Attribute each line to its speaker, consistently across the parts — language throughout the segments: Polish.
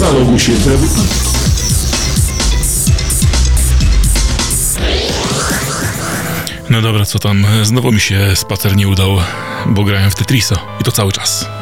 Speaker 1: Zaloguj się w
Speaker 2: No dobra, co tam? Znowu mi się spacer nie udał, bo grałem w Tetrisa i to cały czas.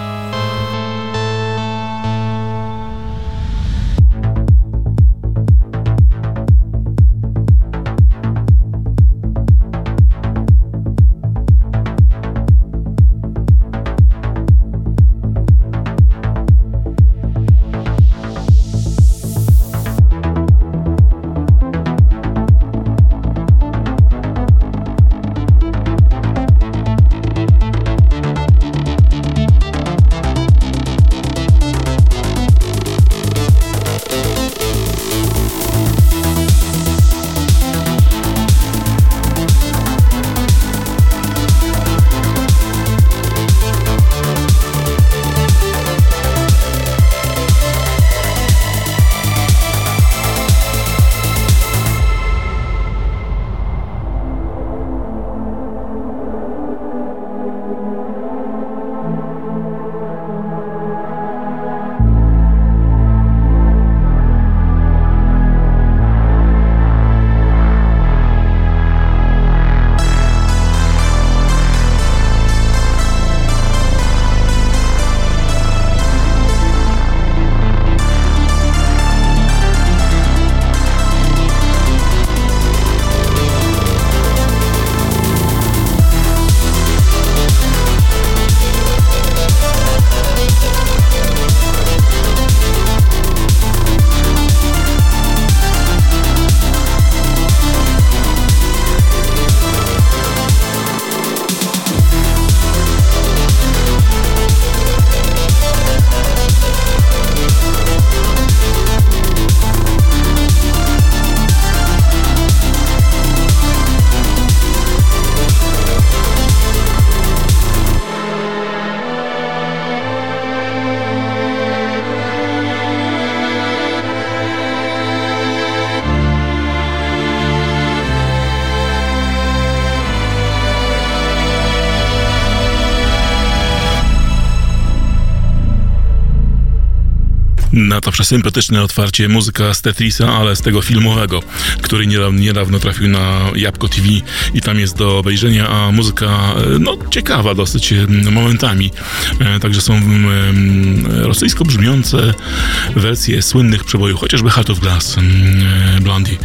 Speaker 2: Przesympatyczne otwarcie muzyka z Tetrisa, ale z tego filmowego, który niedawno, trafił na Jabłko TV i tam jest do obejrzenia, a muzyka e, no ciekawa dosyć e, momentami. E, także są rosyjsko brzmiące wersje słynnych przebojów, chociażby Heart of Glass, Blondie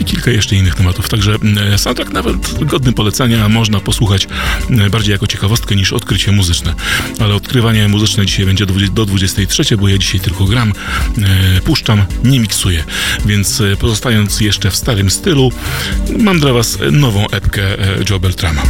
Speaker 2: i kilka jeszcze innych tematów. Także soundtrack nawet godny polecenia, można posłuchać bardziej jako ciekawostkę niż odkrycie muzyczne. Ale odkrywanie muzyczne dzisiaj będzie do 23, bo ja dzisiaj tylko gram puszczam, nie miksuję. Więc e, pozostając jeszcze w starym stylu, mam dla Was nową epkę e, Joe Beltrama.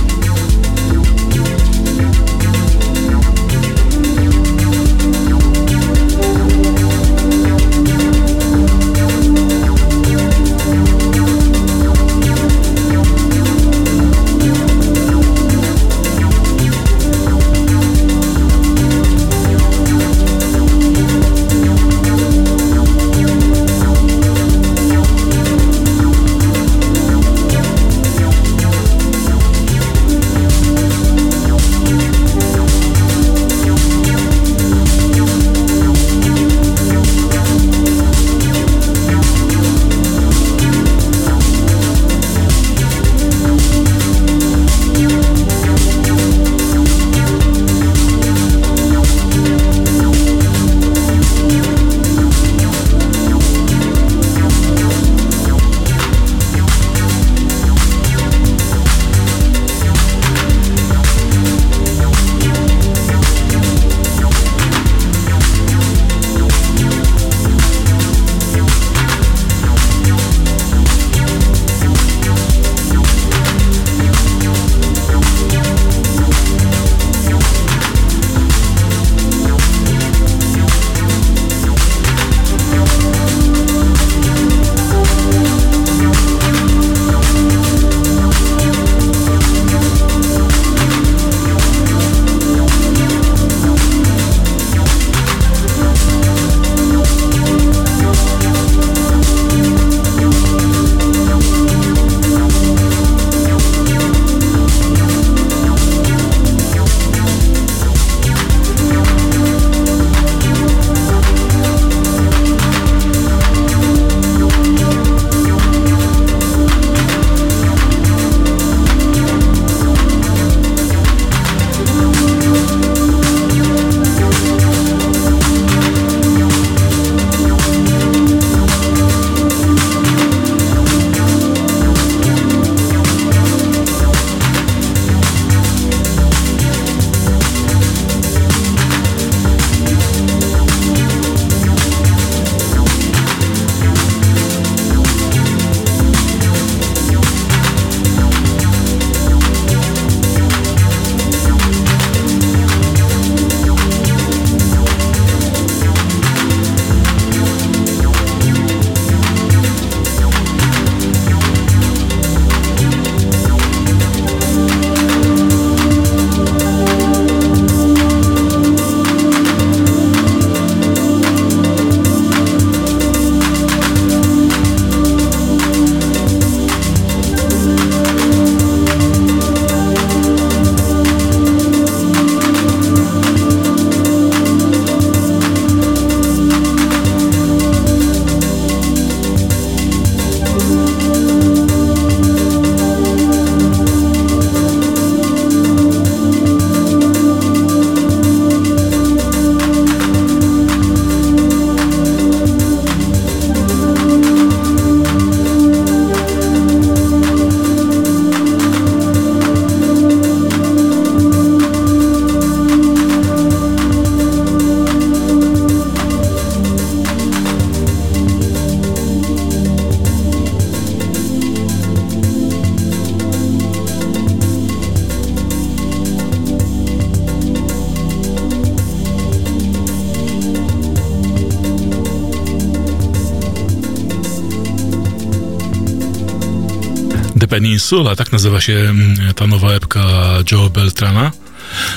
Speaker 2: Peninsula, tak nazywa się mm, ta nowa epka Joe Beltrana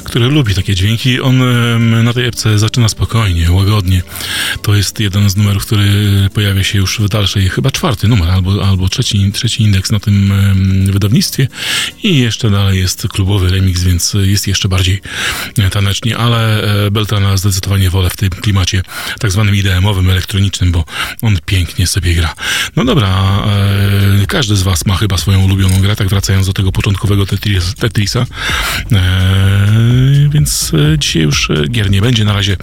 Speaker 2: który lubi takie dźwięki. On na tej epce zaczyna spokojnie, łagodnie. To jest jeden z numerów, który pojawia się już w dalszej, chyba czwarty numer, albo, albo trzeci, trzeci indeks na tym wydawnictwie. I jeszcze dalej jest klubowy remix, więc jest jeszcze bardziej e, tanecznie, ale e, Beltrana zdecydowanie wolę w tym klimacie tak zwanym IDM-owym, elektronicznym, bo on pięknie sobie gra. No dobra, e, każdy z Was ma chyba swoją ulubioną grę, tak wracając do tego początkowego Tetrisa. Więc dzisiaj już gier nie będzie na razie,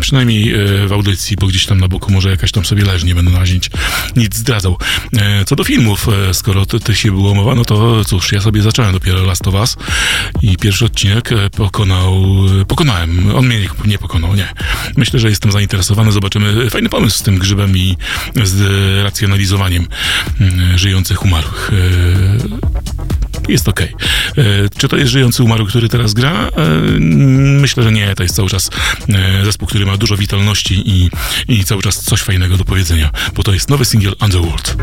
Speaker 2: przynajmniej w audycji, bo gdzieś tam na boku może jakaś tam sobie leży, nie będę na razie nic, nic zdradzał. Co do filmów, skoro ty się było mowa, no to cóż, ja sobie zacząłem dopiero Last of Us i pierwszy odcinek pokonał, pokonałem, on mnie nie pokonał, nie. Myślę, że jestem zainteresowany, zobaczymy. Fajny pomysł z tym grzybem i z racjonalizowaniem żyjących umarłych jest ok. Czy to jest żyjący umarły, który teraz gra? E, myślę, że nie. To jest cały czas e, zespół, który ma dużo witalności i, i cały czas coś fajnego do powiedzenia, bo to jest nowy singiel Underworld.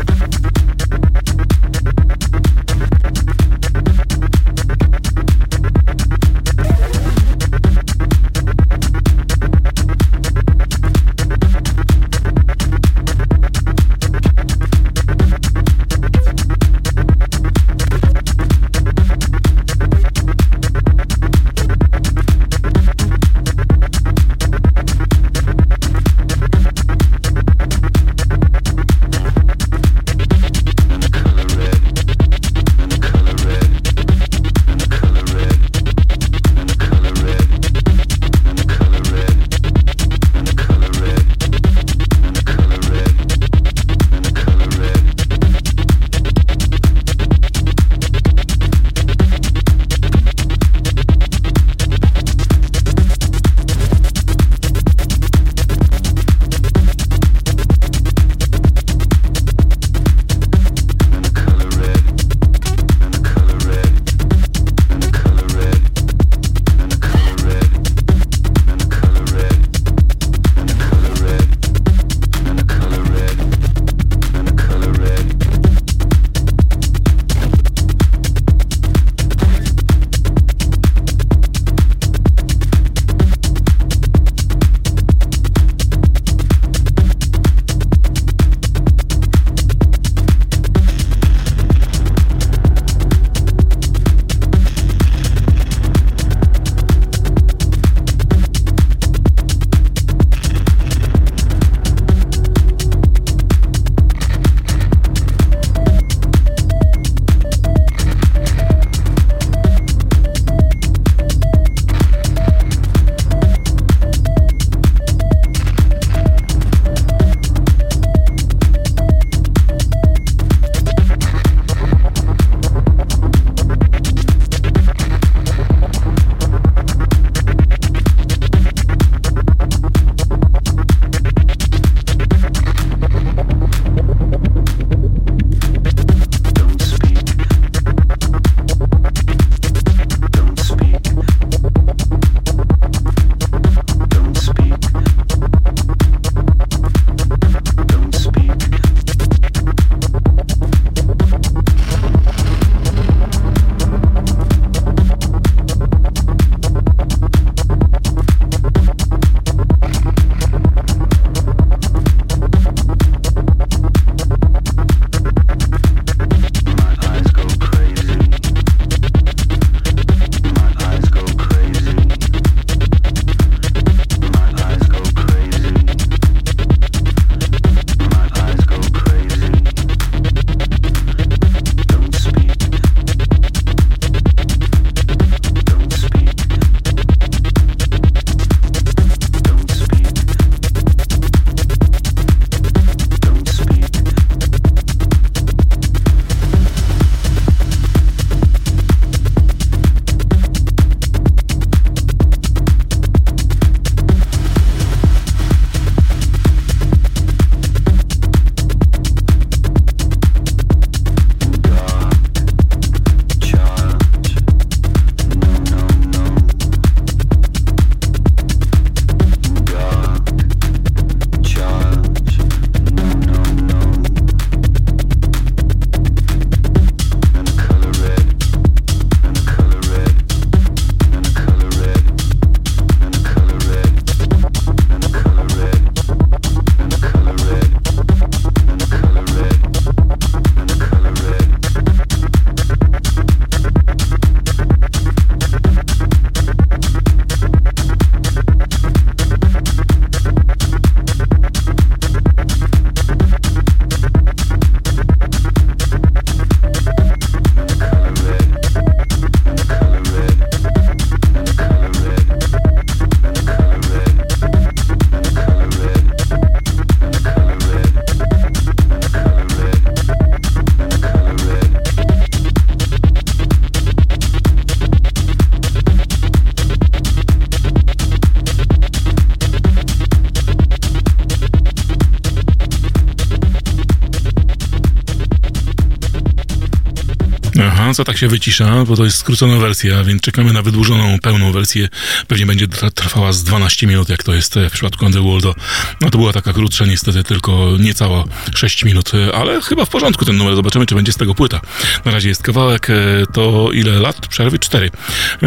Speaker 2: Co tak się wycisza, bo to jest skrócona wersja, więc czekamy na wydłużoną, pełną wersję. Pewnie będzie trwała z 12 minut, jak to jest w przypadku Underworlda. No to była taka krótsza, niestety tylko niecała 6 minut, ale chyba w porządku ten numer. Zobaczymy, czy będzie z tego płyta. Na razie jest kawałek, to ile lat przerwy? 4.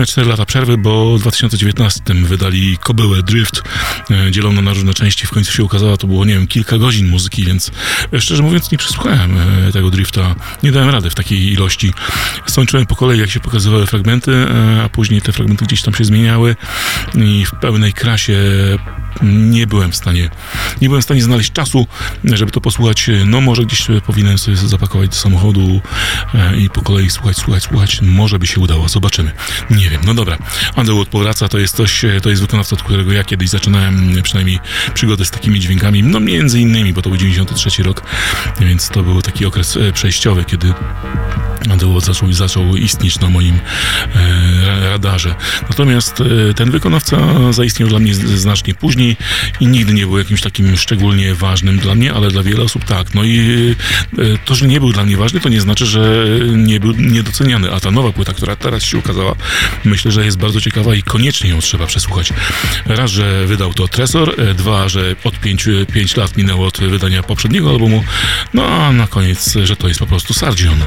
Speaker 2: 4 lata przerwy, bo w 2019 wydali Kobyłę Drift, dzielono na różne części. W końcu się ukazała, to było, nie wiem, kilka godzin muzyki, więc szczerze mówiąc nie przesłuchałem tego drifta. Nie dałem rady w takiej ilości. Skończyłem po kolei, jak się pokazywały fragmenty, e, a później te fragmenty gdzieś tam się zmieniały i w pełnej krasie nie byłem w stanie, nie byłem w stanie znaleźć czasu, żeby to posłuchać. No może gdzieś powinienem sobie zapakować do samochodu e, i po kolei słuchać, słuchać, słuchać. Może by się udało, zobaczymy. Nie wiem, no dobra. Underwood powraca, to jest coś, to jest wykonawca, od którego ja kiedyś zaczynałem przynajmniej przygodę z takimi dźwiękami, no między innymi, bo to był 93 rok, więc to był taki okres e, przejściowy, kiedy Underwood zaczął, zaczął istnieć na moim e, radarze. Natomiast e, ten wykonawca zaistniał dla mnie znacznie później i nigdy nie był jakimś takim szczególnie ważnym dla mnie, ale dla wiele osób tak. No i e, to, że nie był dla mnie ważny, to nie znaczy, że nie był niedoceniany. A ta nowa płyta, która teraz się ukazała, myślę, że jest bardzo ciekawa i koniecznie ją trzeba przesłuchać. Raz, że wydał to Tresor, e, dwa, że od 5 lat minęło od wydania poprzedniego albumu, no a na koniec, że to jest po prostu Sargion.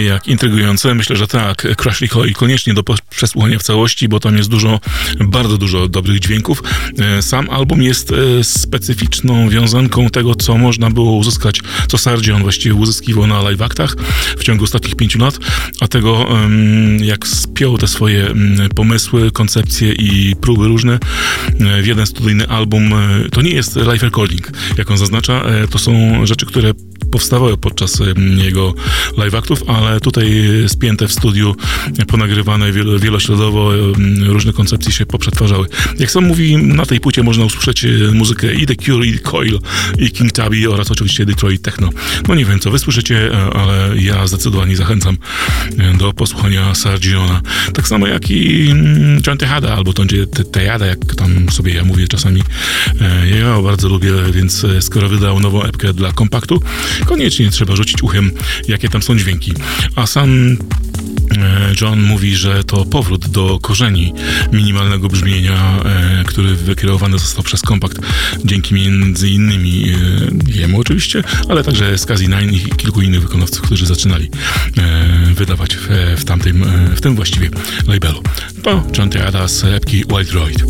Speaker 2: I jak intrygujące, myślę, że tak, Crash Hoi koniecznie do przesłuchania w całości, bo tam jest dużo, bardzo dużo dobrych dźwięków. E, sam album jest e, specyficzną wiązanką tego, co można było uzyskać, co Sargent właściwie uzyskiwał na live aktach w ciągu ostatnich pięciu lat, a tego, jak spiął te swoje pomysły, koncepcje i próby różne e, w jeden studyjny album, to nie jest live recording, jak on zaznacza, to są rzeczy, które powstawały podczas jego live aktów, ale tutaj spięte w studiu, ponagrywane wielośladowo, różne koncepcje się poprzetwarzały. Jak sam mówi, na tej płycie można usłyszeć e, muzykę i The Cure, i Coil, i King Tubby oraz oczywiście Detroit Techno. No nie wiem, co wysłyszycie, e, ale ja zdecydowanie zachęcam e, do posłuchania Sargiona. Tak samo jak i John Tejada, albo to Tejada, jak tam sobie ja mówię czasami. Ja bardzo lubię, więc skoro wydał nową epkę dla kompaktu, koniecznie trzeba rzucić uchem, jakie tam są dźwięki. A sam e, John mówi, że to powrót do korzeni minimalnego brzmienia, e, który wykierowany został przez kompakt dzięki między innymi e, jemu oczywiście, ale także Skazi Nine i kilku innych wykonawców, którzy zaczynali wydawać w, tamtym, w tym właściwie labelu. To John Teada z epki Wild Droid.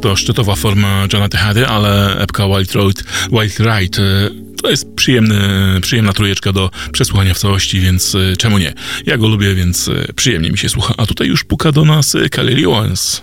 Speaker 3: Jest to szczytowa forma Johna Tehady, ale epka Wild Road, Wild Ride e, to jest przyjemny, przyjemna trójeczka do przesłuchania w całości, więc e, czemu nie? Ja go lubię, więc e, przyjemnie mi się słucha. A tutaj już puka do nas Kelly Owens.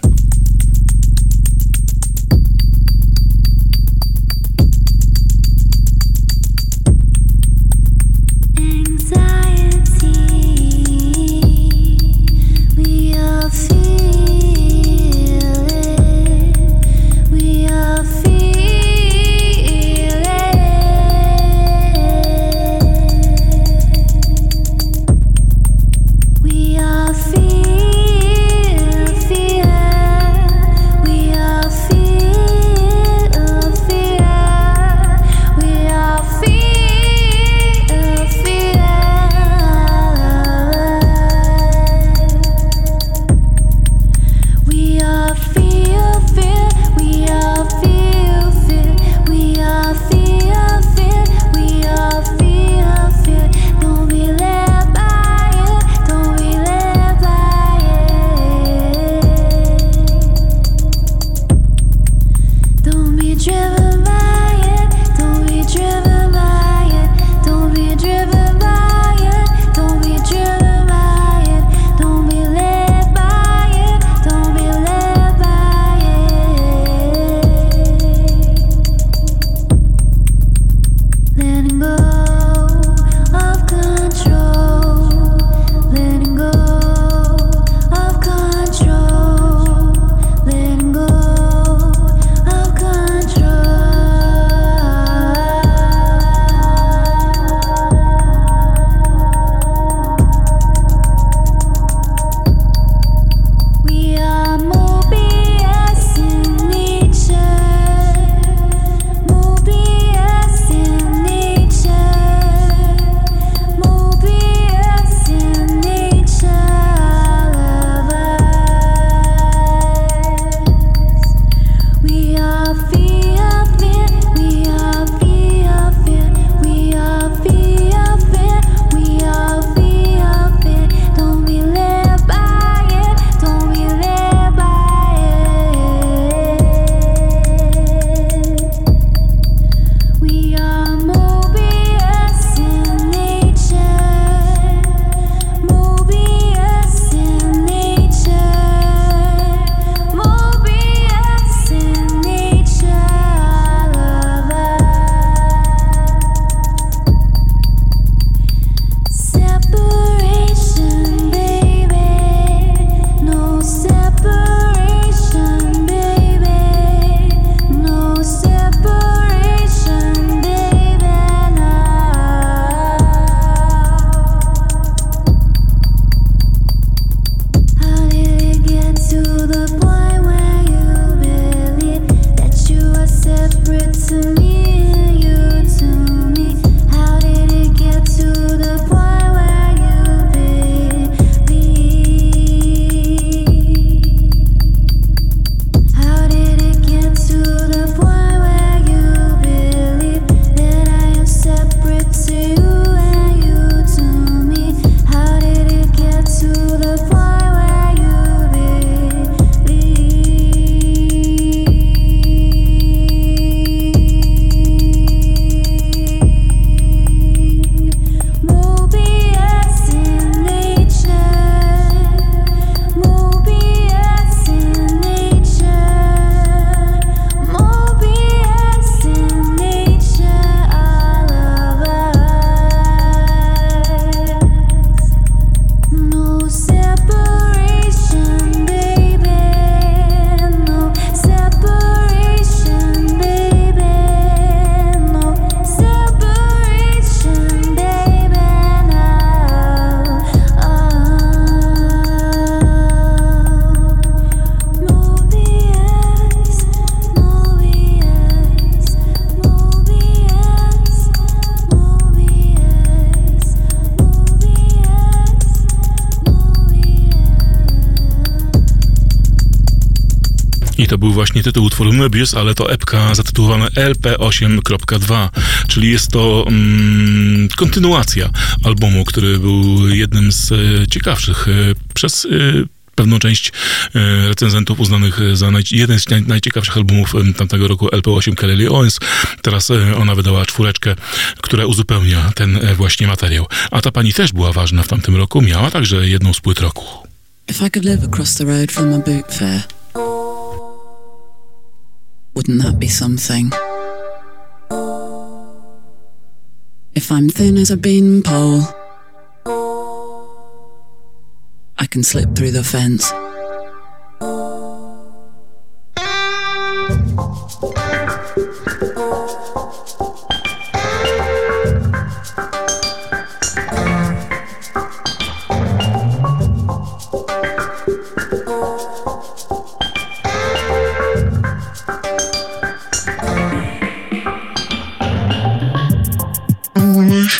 Speaker 3: Właśnie tytuł utworu Möbius, ale to epka zatytułowana LP8.2, czyli jest to mm, kontynuacja albumu, który był jednym z e, ciekawszych e, przez e,
Speaker 4: pewną część recenzentów uznanych za naj, jeden z naj, najciekawszych albumów tamtego roku LP8 Kelly Owens. Teraz ona wydała czwóreczkę, która uzupełnia ten właśnie materiał. A ta pani też była ważna w tamtym roku, miała także jedną z płyt roku. If I could live across the road from a boot fair, wouldn't that be something? If I'm thin as a beanpole, I can slip through the fence.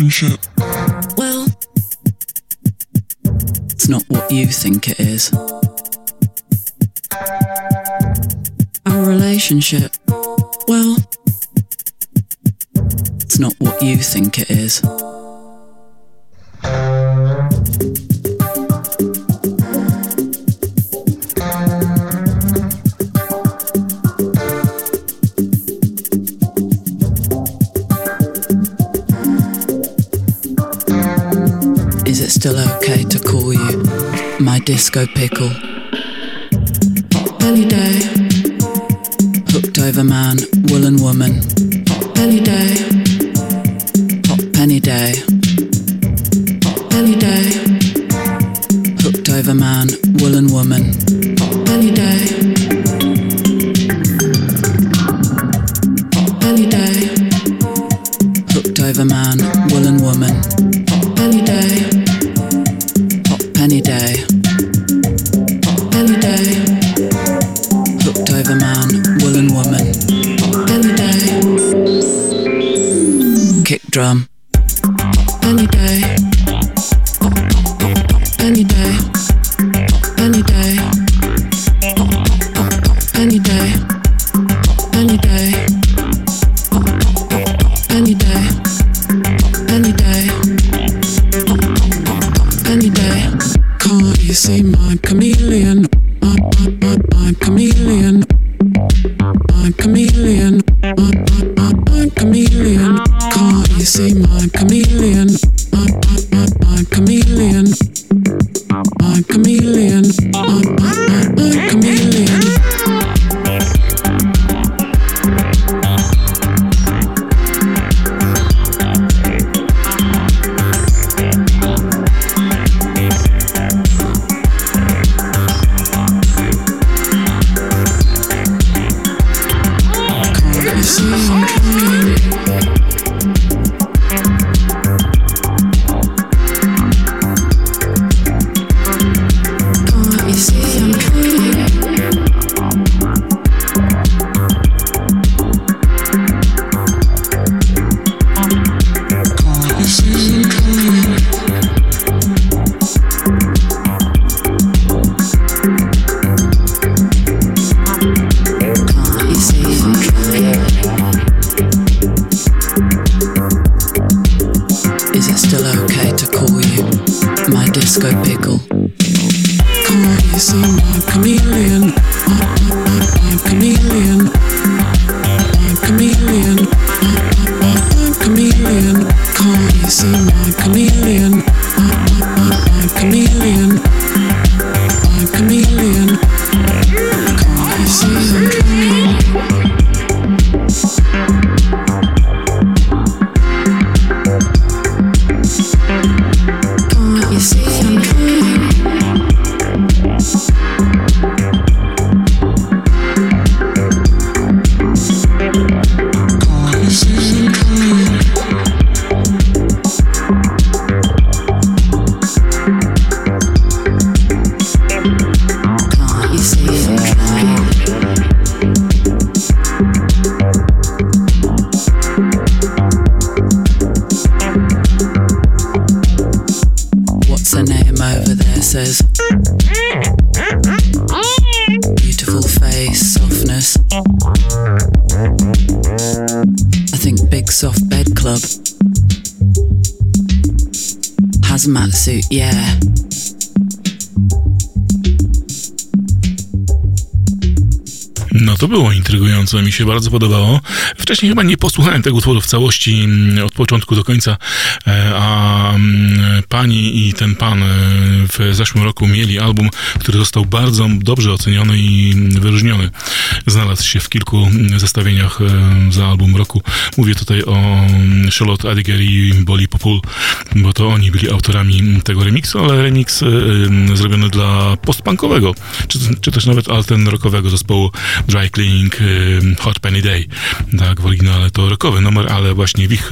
Speaker 4: Relationship? Well, it's not what you think it is. Our relationship, well, it's not what you think it is. Disco pickle. Hot Belly day. Hooked over man, woolen woman. Hot Belly day. Hot penny day. Hot Belly day. Hooked over man, woolen woman.
Speaker 2: Intrygujące, mi się bardzo podobało. Wcześniej chyba nie posłuchałem tego utworu w całości mm, od początku do końca, e, a mm, pani i ten pan e, w zeszłym roku mieli album, który został bardzo dobrze oceniony i wyróżniony. Znalazł się w kilku zestawieniach e, za album roku. Mówię tutaj o mm, Charlotte Adiger i Bolly Popul, bo to oni byli autorami tego remiksu, ale remix zrobiony dla postpunkowego, czy, czy też nawet altern rockowego zespołu Dry Cleaning Hot Penny Day. Tak, w oryginale to rockowy numer, ale właśnie w ich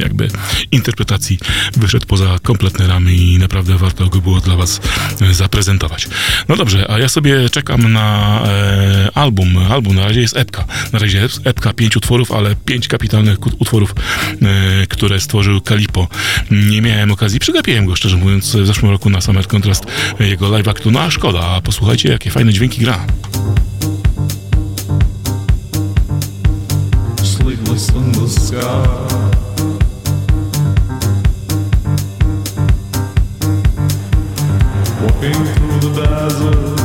Speaker 2: jakby interpretacji wyszedł poza kompletne ramy i naprawdę warto go było dla was e, zaprezentować. No dobrze, a ja sobie czekam na e, album. Album na razie jest epka. Na razie epka pięć utworów, ale pięć kapitalnych utworów, e, które stworzył Kalipo. Nie miałem okazji, przegapiłem go szczerze mówiąc w zeszłym roku na Summer Contrast jego live actu, no a szkoda, a posłuchajcie jakie fajne dźwięki gra. sleepless the sky. Walking through the desert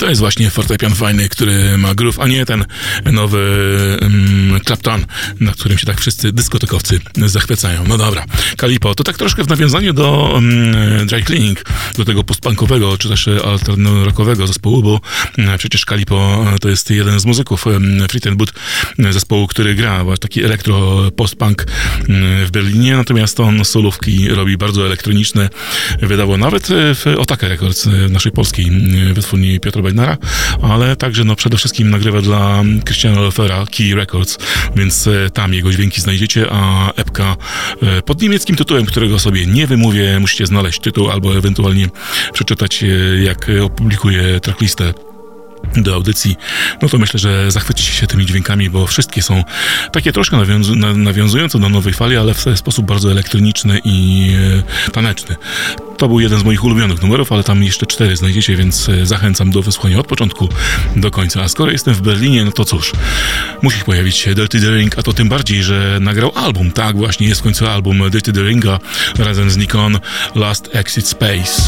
Speaker 2: to jest właśnie fortepian fajny, który ma groove, a nie ten nowy um, Clapton, na którym się tak wszyscy dyskotekowcy zachwycają. No dobra, Kalipo, to tak troszkę w nawiązaniu do um, Dry Cleaning, do tego postpunkowego, czy też alternorockowego zespołu, bo um, przecież Kalipo to jest jeden z muzyków um, Free Boot, zespołu, który gra taki elektro postpunk w Berlinie, natomiast on solówki robi bardzo elektroniczne, wydało nawet w Otaka Records, w naszej polskiej wytwórni Piotra Bednara, ale także no, przede wszystkim nagrywa dla Christiana Lefera Key Records, więc e, tam jego dźwięki znajdziecie, a epka e, pod niemieckim tytułem, którego sobie nie wymówię, musicie znaleźć tytuł albo ewentualnie przeczytać, e, jak opublikuje tracklistę do audycji, no to myślę, że zachwycicie się tymi dźwiękami, bo wszystkie są takie troszkę nawiązu nawiązujące do nowej fali, ale w sposób bardzo elektroniczny i e, taneczny. To był jeden z moich ulubionych numerów, ale tam jeszcze cztery znajdziecie, więc e, zachęcam do wysłuchania od początku do końca. A skoro jestem w Berlinie, no to cóż, musi pojawić się Dirty The Ring, a to tym bardziej, że nagrał album. Tak, właśnie jest w końcu album Dirty The Ringa razem z Nikon Last Exit Space.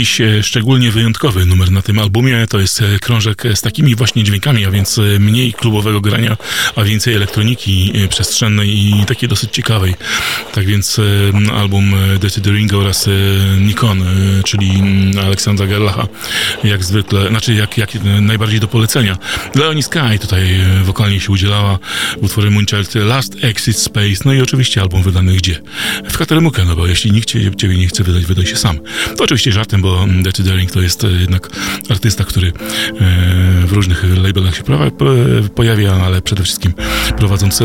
Speaker 2: Jakiś e, szczególnie wyjątkowy numer na tym albumie. To jest e, krążek z takimi właśnie dźwiękami, a więc e, mniej klubowego grania, a więcej elektroniki przestrzennej i takiej dosyć ciekawej. Tak więc album Dirty oraz Nikon, czyli Aleksandra Gerlacha, jak zwykle, znaczy jak, jak najbardziej do polecenia. Leonie Sky tutaj wokalnie się udzielała w utworze Munchelt Last Exit Space, no i oczywiście album wydany gdzie? W Kateremukę, no bo jeśli nikt ciebie nie chce wydać, wydaj się sam. To oczywiście żartem, bo Dirty Daring to jest e, jednak artysta, który e, w różnych labelach się pojawia, ale przede wszystkim prowadząc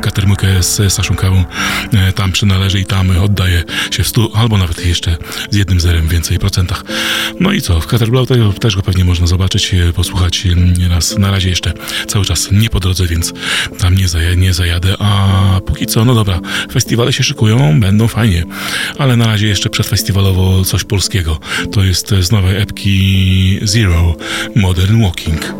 Speaker 2: katermukę z Saszą Kawą, e, tam przynależy i tam oddaje się w stu, albo nawet jeszcze z jednym zerem więcej procentach. No i co, w Caterblau też go pewnie można zobaczyć, posłuchać raz. Na razie jeszcze cały czas nie po drodze, więc tam nie, zaja nie zajadę, a póki co, no dobra, festiwale się szykują, będą fajnie, ale na razie jeszcze przedfestiwalowo coś polskiego. To jest z nowej epki Zero Modern Walking.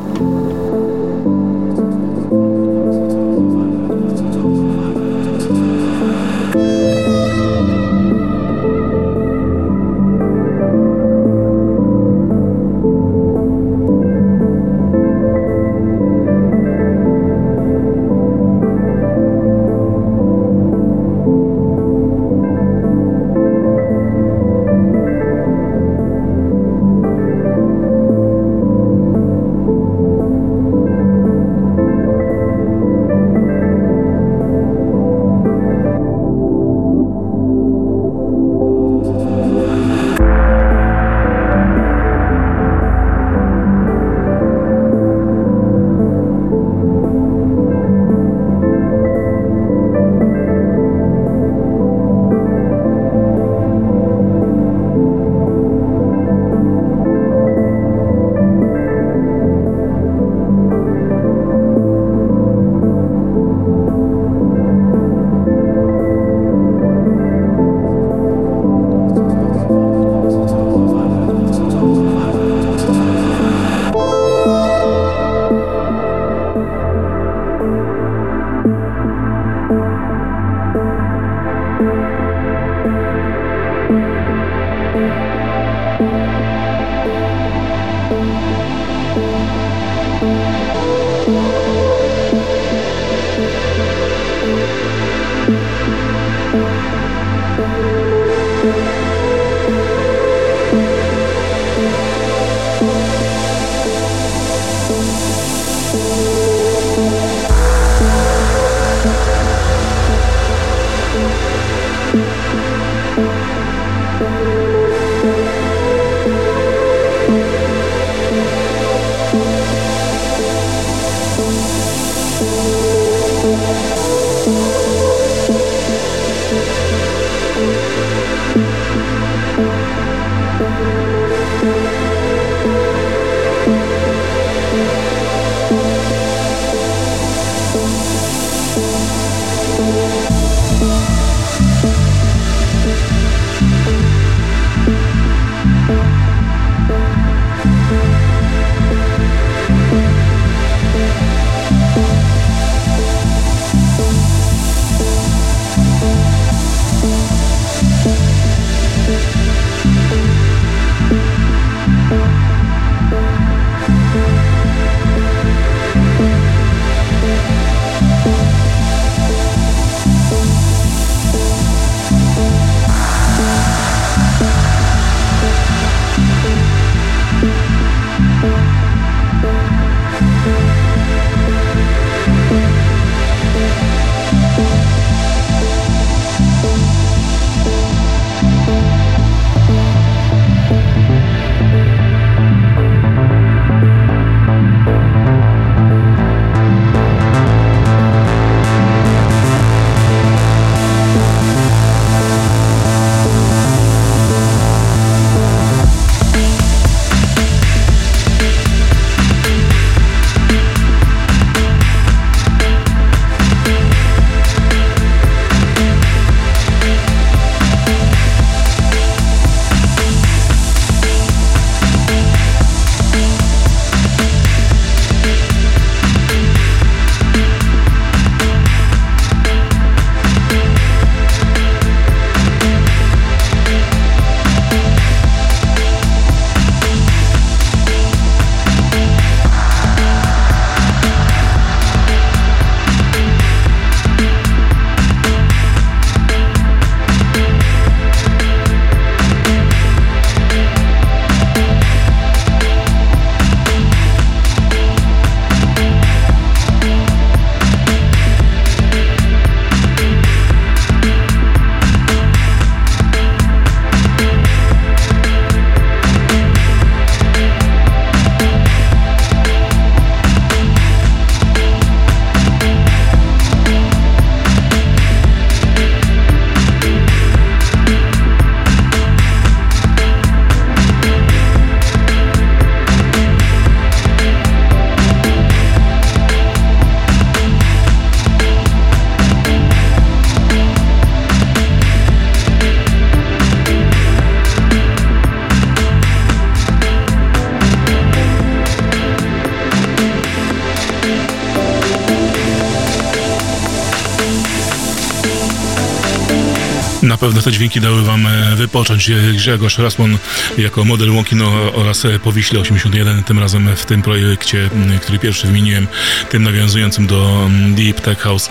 Speaker 2: Te dźwięki dały wam e, wypocząć. E, Grzegorz Rasmon jako model Łąkino oraz e, Powiśle 81, tym razem w tym projekcie, który pierwszy wymieniłem, tym nawiązującym do Deep Tech House,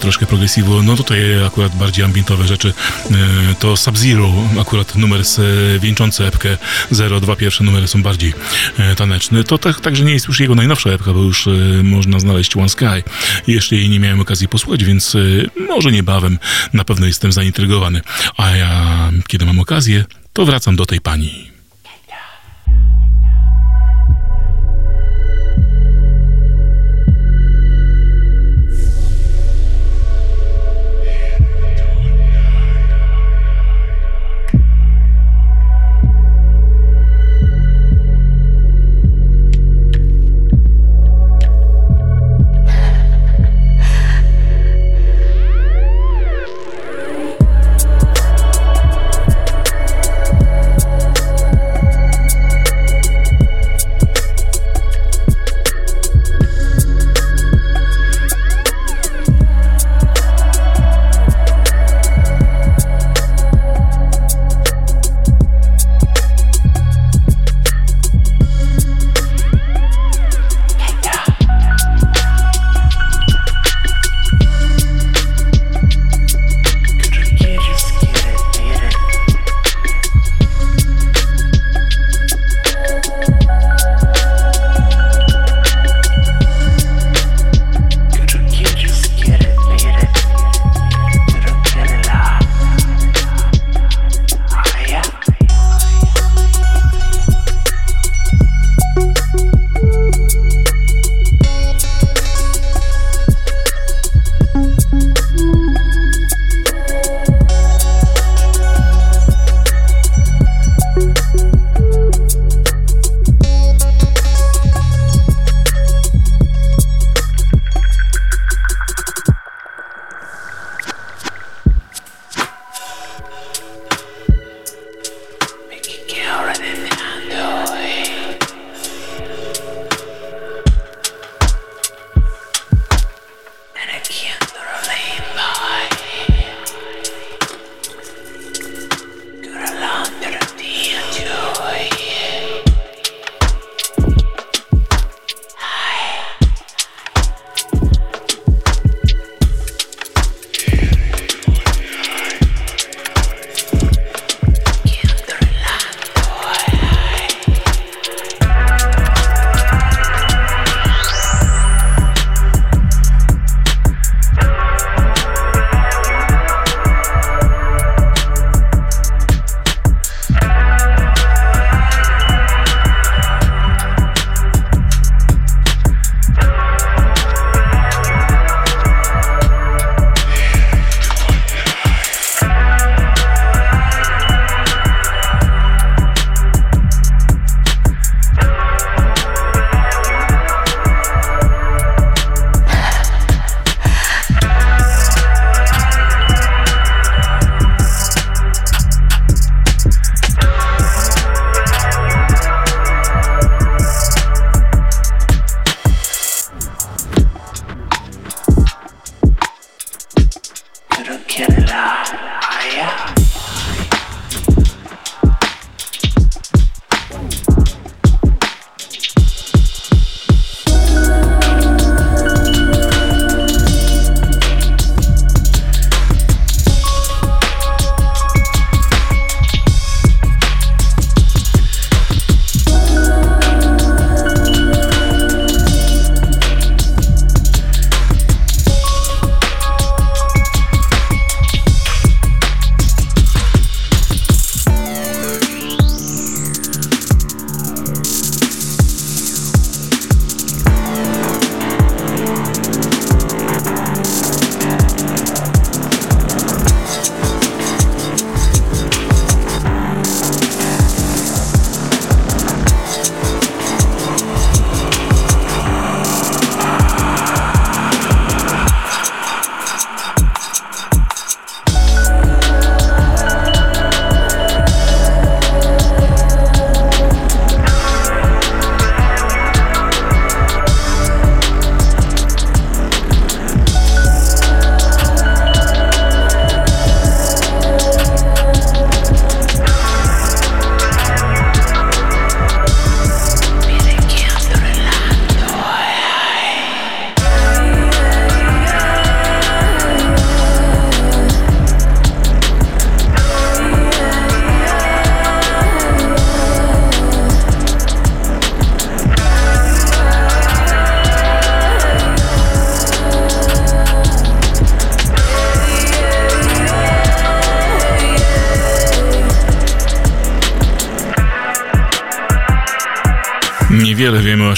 Speaker 2: troszkę progresivu. No tutaj akurat bardziej ambientowe rzeczy. To Sub-Zero, akurat numer wieńczący epkę 0, dwa pierwsze numery są bardziej taneczne. To tak, także nie jest już jego najnowsza epka, bo już można znaleźć One Sky. Jeszcze jej nie miałem okazji posłuchać, więc może niebawem na pewno jestem zaintrygowany. A ja, kiedy mam okazję, to wracam do tej pani.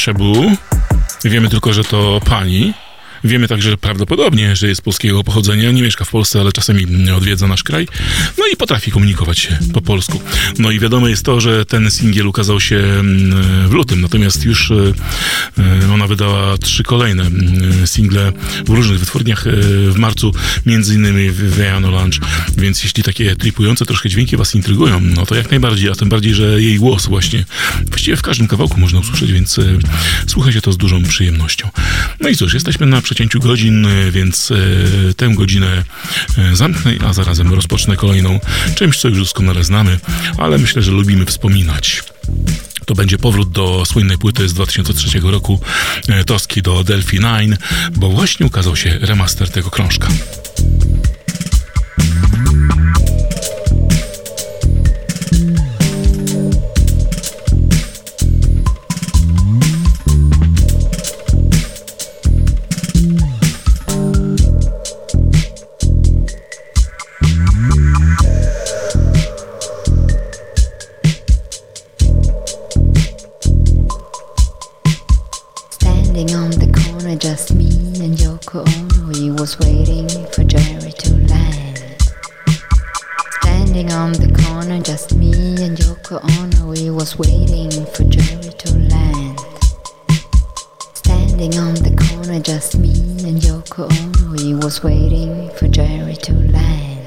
Speaker 2: Niewiele wiemy tylko, że to pani. Wiemy także że prawdopodobnie, że jest polskiego pochodzenia, nie mieszka w Polsce, ale czasami odwiedza nasz kraj, no i potrafi komunikować się po polsku. No i wiadome jest to, że ten singiel ukazał się mm, w lutym, natomiast już e, e, ona wydała trzy kolejne mm, single w różnych wytwórniach e, w marcu, między innymi w Viano Lunch, więc jeśli takie tripujące troszkę dźwięki was intrygują, no to jak najbardziej, a tym bardziej, że jej głos właśnie właściwie w każdym kawałku można usłyszeć, więc słucha się to z dużą przyjemnością. No i cóż, jesteśmy na przecięciu godzin, więc e, tę godzinę e, zamknę, a zarazem rozpocznę kolejną czymś, co już doskonale znamy, ale myślę, że lubimy wspominać. To będzie powrót do słynnej płyty z 2003 roku, e, Toski do Delphi 9, bo właśnie ukazał się remaster tego krążka.
Speaker 1: standing on the corner, just me and Yoko Ono. He was waiting for Jerry to land. Standing on the corner, just me and Yoko Ono. He was waiting for Jerry to land. Standing on the corner, just me and Yoko Ono. He was waiting for Jerry to land.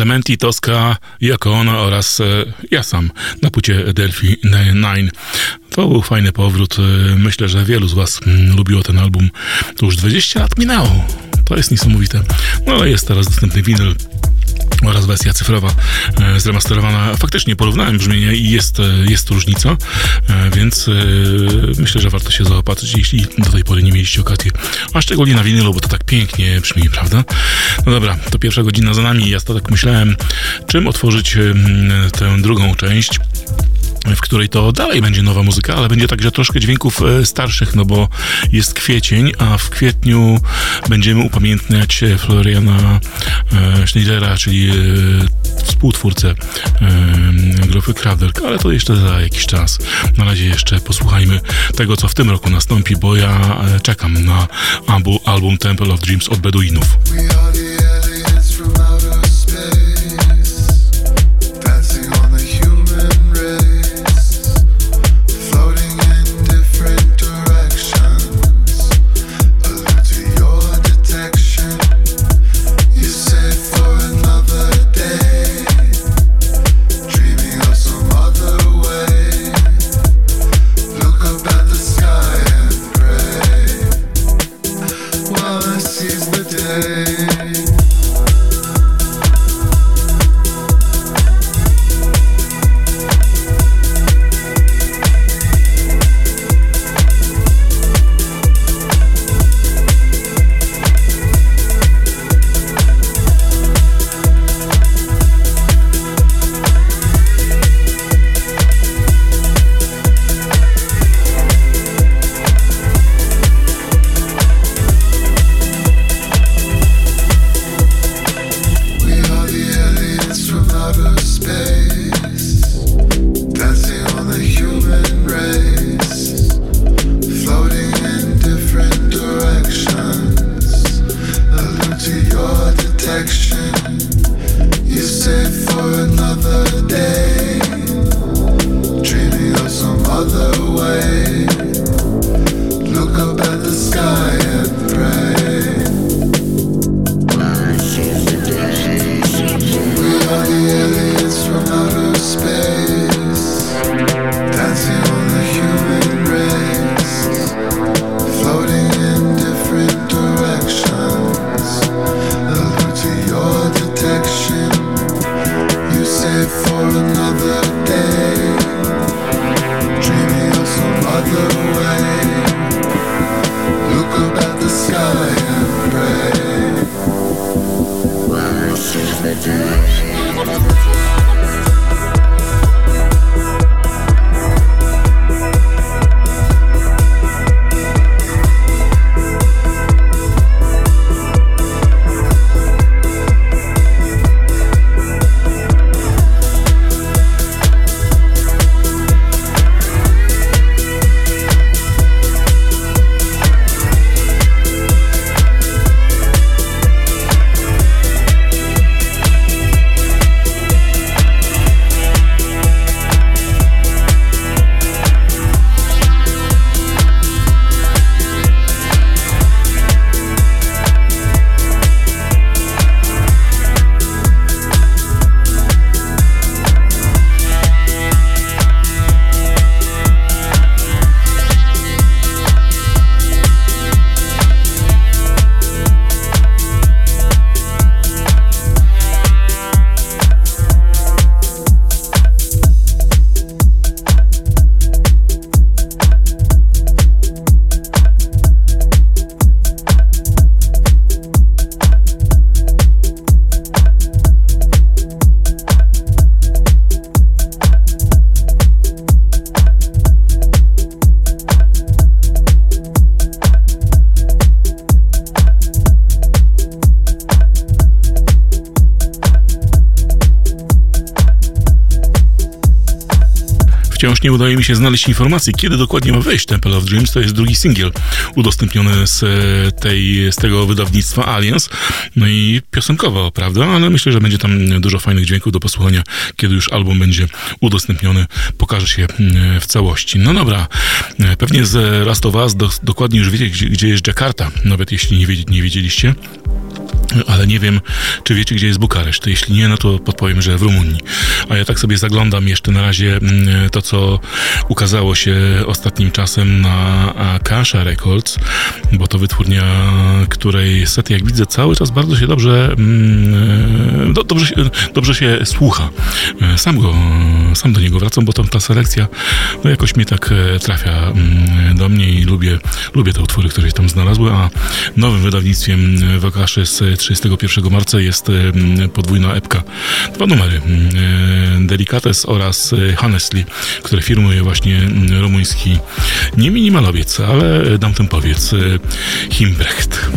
Speaker 2: Clementi, Tosca, Jako Ono oraz e, ja sam na płycie Delphi 9. To był fajny powrót. E, myślę, że wielu z Was mm, lubiło ten album. To już 20 lat minęło. To jest niesamowite. No ale jest teraz dostępny winyl oraz wersja cyfrowa e, zremasterowana. Faktycznie porównałem brzmienie i jest, e, jest różnica, e, więc myślę, że warto się zaopatrzyć, jeśli do tej pory nie mieliście okazji. A szczególnie na winylu, bo to tak pięknie brzmi, prawda? No dobra, to pierwsza godzina za nami. Ja tak myślałem, czym otworzyć tę drugą część w której to dalej będzie nowa muzyka, ale będzie także troszkę dźwięków starszych, no bo jest kwiecień, a w kwietniu będziemy upamiętniać Floriana Schneidera, czyli współtwórcę grupy Kraftwerk, ale to jeszcze za jakiś czas. Na razie jeszcze posłuchajmy tego, co w tym roku nastąpi, bo ja czekam na album Temple of Dreams od Beduinów. Się znaleźć informacji, kiedy dokładnie ma wyjść Temple of Dreams. To jest drugi singiel udostępniony z, e, tej, z tego wydawnictwa Alliance. No i piosenkowo, prawda? Ale myślę, że będzie tam dużo fajnych dźwięków do posłuchania, kiedy już album będzie udostępniony, pokaże się mm, w całości. No dobra, e, pewnie z Last of Us do, dokładnie już wiecie, gdzie, gdzie jest Jakarta, nawet jeśli nie, nie wiedzieliście ale nie wiem, czy wiecie, gdzie jest Bukareszt. Jeśli nie, no to podpowiem, że w Rumunii. A ja tak sobie zaglądam jeszcze na razie mm, to, co ukazało się ostatnim czasem na Akasha Records, bo to wytwórnia, której set, jak widzę, cały czas bardzo się dobrze, mm, do, dobrze, się, dobrze się słucha. Sam go, sam do niego wracam, bo tam ta selekcja no jakoś mnie tak e, trafia mm, do mnie i lubię, lubię te utwory, które się tam znalazły, a nowym wydawnictwem w Akaszy z 31 marca jest podwójna epka. Dwa numery. Delicates oraz e, Honestly, które firmuje właśnie rumuński nie minimalowiec, ale dam ten powiedz Himbrecht.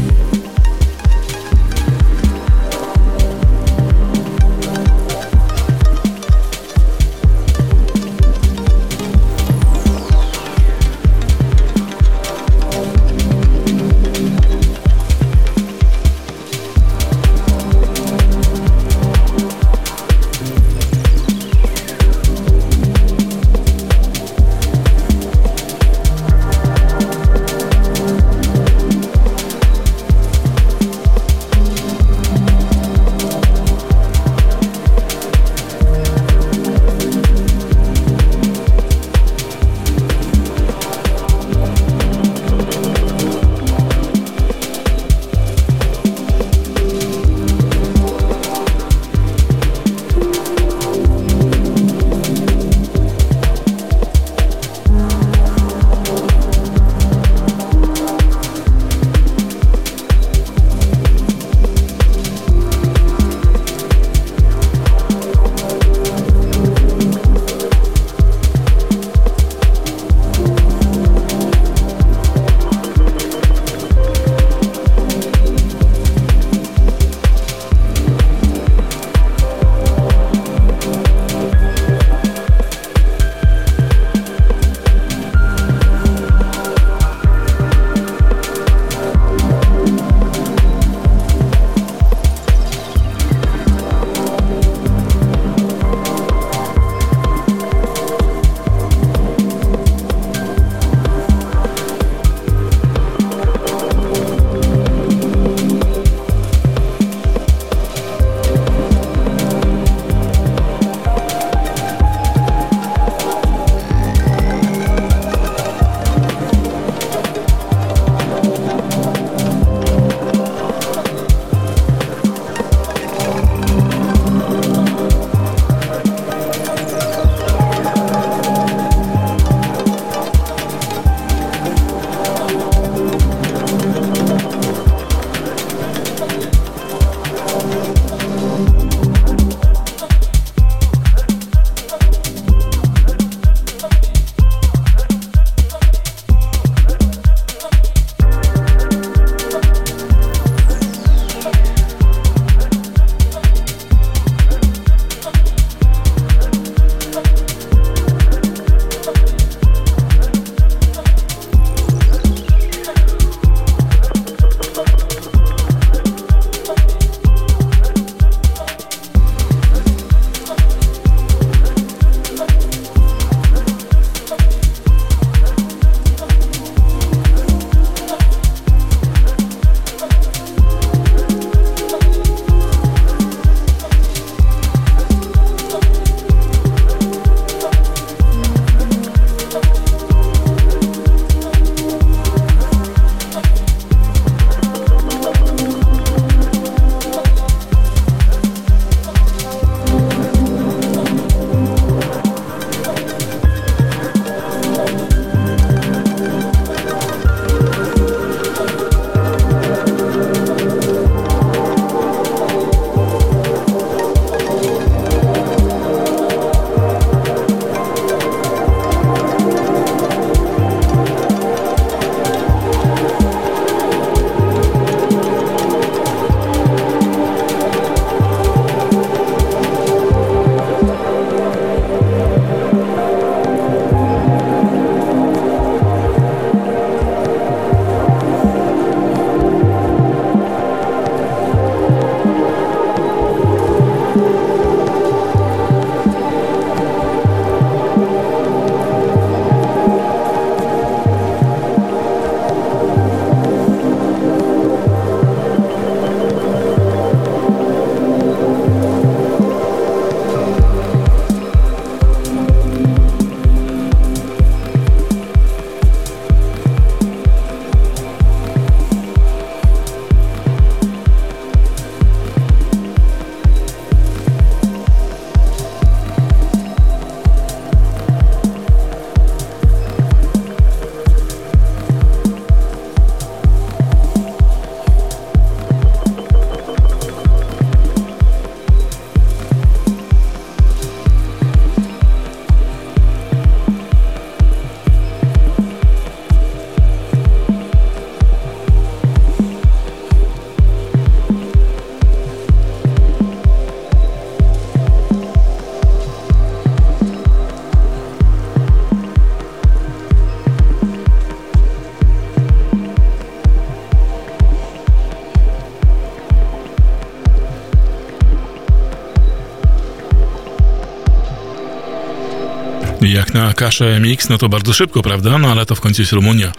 Speaker 2: Na kaszę mix, no to bardzo szybko, prawda? No ale to w końcu jest Rumunia,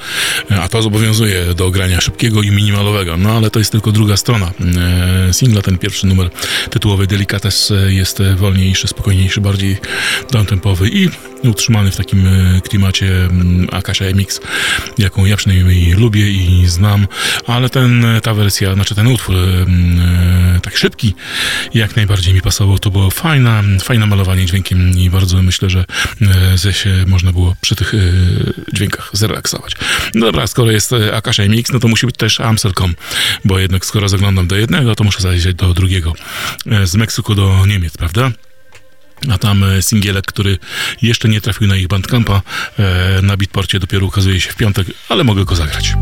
Speaker 2: a to zobowiązuje do grania szybkiego i minimalowego. No ale to jest tylko druga strona e, singla. Ten pierwszy numer tytułowy Delicates jest wolniejszy, spokojniejszy, bardziej downtempowy i utrzymany w takim e, klimacie mm, Akasia MX, jaką ja przynajmniej lubię i znam, ale ten, ta wersja, znaczy ten utwór mm, e, tak szybki, jak najbardziej mi pasował. To było fajne, fajne malowanie dźwiękiem i bardzo myślę, że e, ze się można było przy tych dźwiękach zrelaksować. No dobra, skoro jest Akasia MX, no to musi być też Amstelcom, bo jednak skoro zaglądam do jednego, to muszę zajrzeć do drugiego. Z Meksyku do Niemiec, prawda? A tam e, singielek, który jeszcze nie trafił na ich bandcampa, e, na Beatporcie dopiero ukazuje się w piątek, ale mogę go zagrać.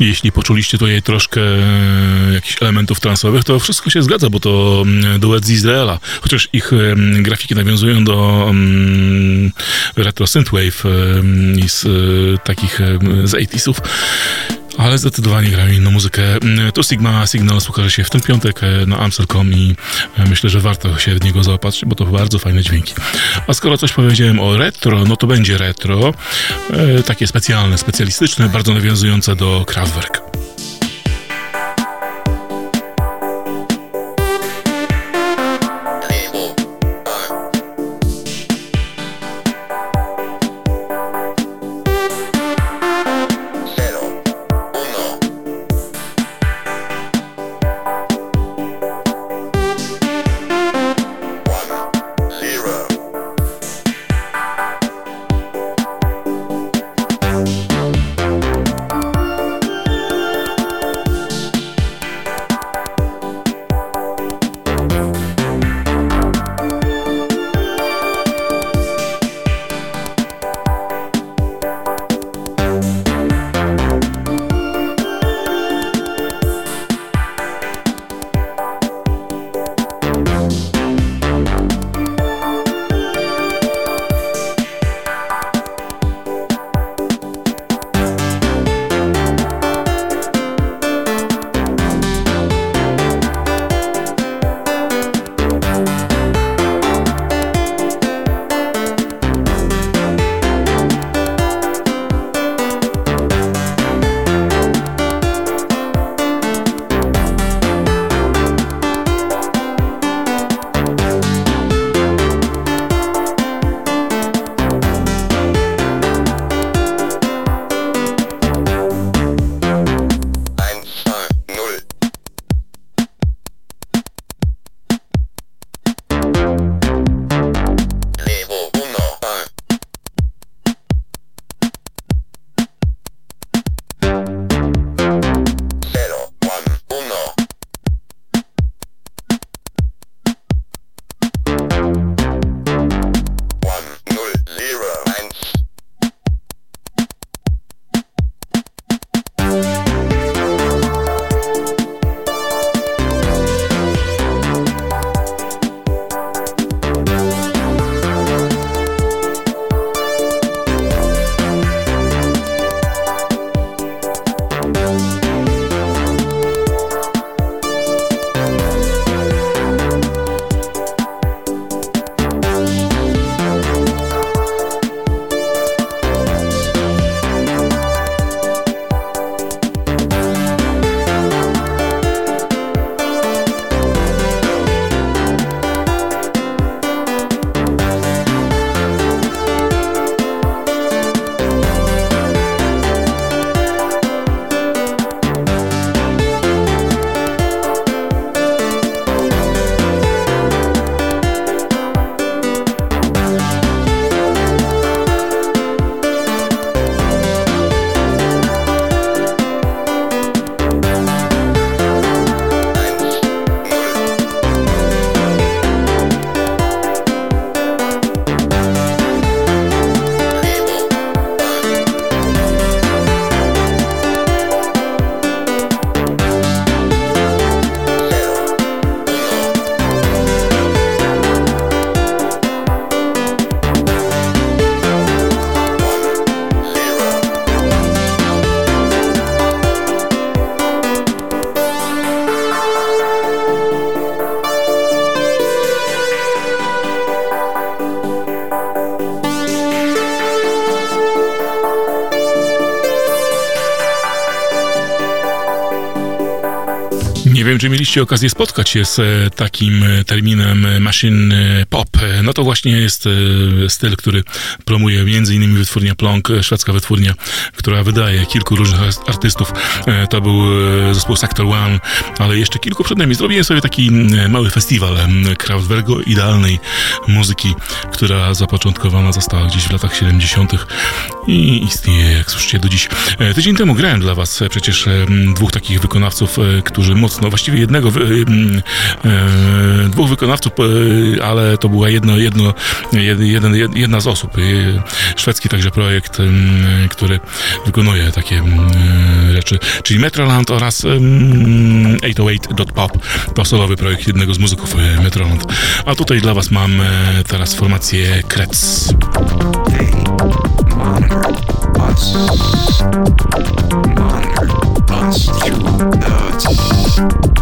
Speaker 2: Jeśli poczuliście tutaj troszkę e, jakichś elementów transowych, to wszystko się zgadza, bo to mm, duet z Izraela. Chociaż ich em, grafiki nawiązują do um, retro synthwave i z e, takich z 80sów. Ale zdecydowanie grają inną muzykę. Mm, To Sigma Signal ukaże się w ten piątek e, na Amstel.com i e, myślę, że warto się w niego zaopatrzyć, bo to bardzo fajne dźwięki. A skoro coś powiedziałem o retro, no to będzie retro. E, takie specjalne, specjalistyczne, bardzo nawiązujące do Kraftwerk. Mieliście okazję spotkać się z e, takim e, terminem e, machine pop. No to właśnie jest styl, który promuje innymi wytwórnia Plonk, szwedzka wytwórnia, która wydaje kilku różnych artystów. To był zespół Sector One, ale jeszcze kilku przed nami. Zrobiłem sobie taki mały festiwal Kraftwerku idealnej muzyki, która zapoczątkowana została gdzieś w latach 70. i istnieje, jak słyszycie, do dziś. Tydzień temu grałem dla was przecież dwóch takich wykonawców, którzy mocno, właściwie jednego, m, e, dwóch wykonawców, e, ale to była jedno, jedno, jed, jeden, jed, jedna z osób. Y, Szwedzki także projekt, który wykonuje takie rzeczy. Czyli Metroland oraz ym, 808.pop. To solowy projekt jednego z muzyków Metroland. A tutaj dla Was mam e, teraz formację Kretz.
Speaker 5: monitor us, monitor us through nodes.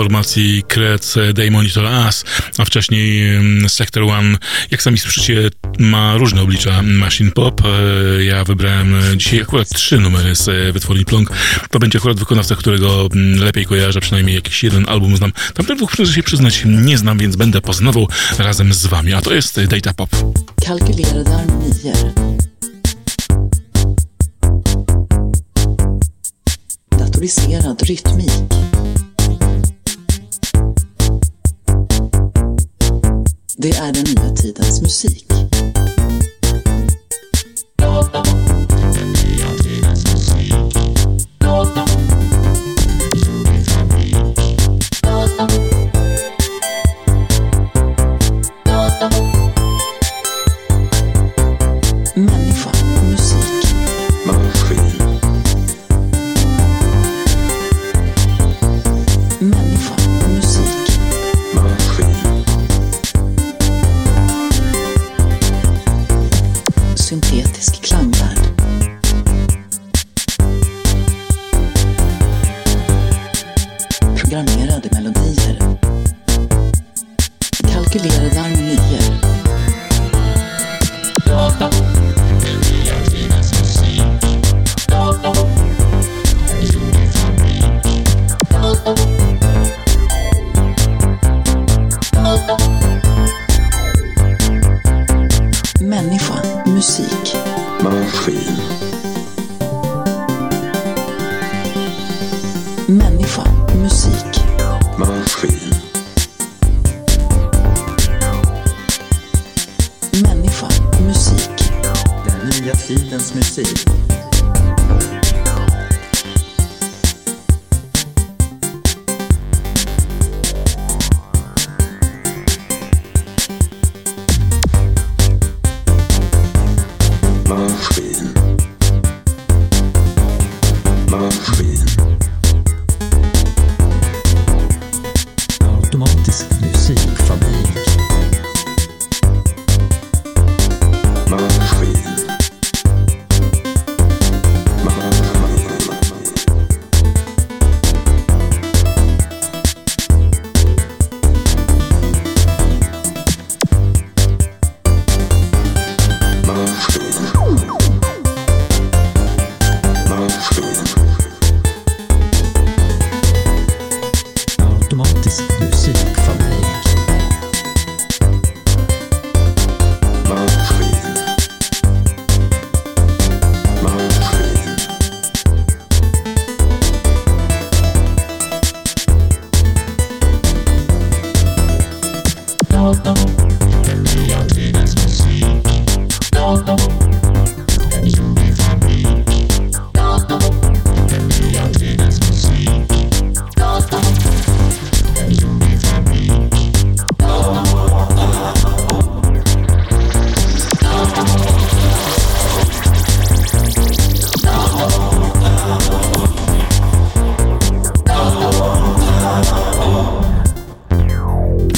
Speaker 2: Formacji Kretz Day Monitor a wcześniej Sector One. Jak sami słyszycie, ma różne oblicza Machine Pop. E, Ja wybrałem e, dzisiaj akurat trzy numery z e, wytwórni Plonk. To będzie akurat wykonawca, którego lepiej kojarzę, przynajmniej jakiś jeden album znam. Tamten dwóch, muszę się przyznać, nie znam, więc będę poznawał razem z wami. A to jest Data Pop.
Speaker 6: Datoriserad rytmik.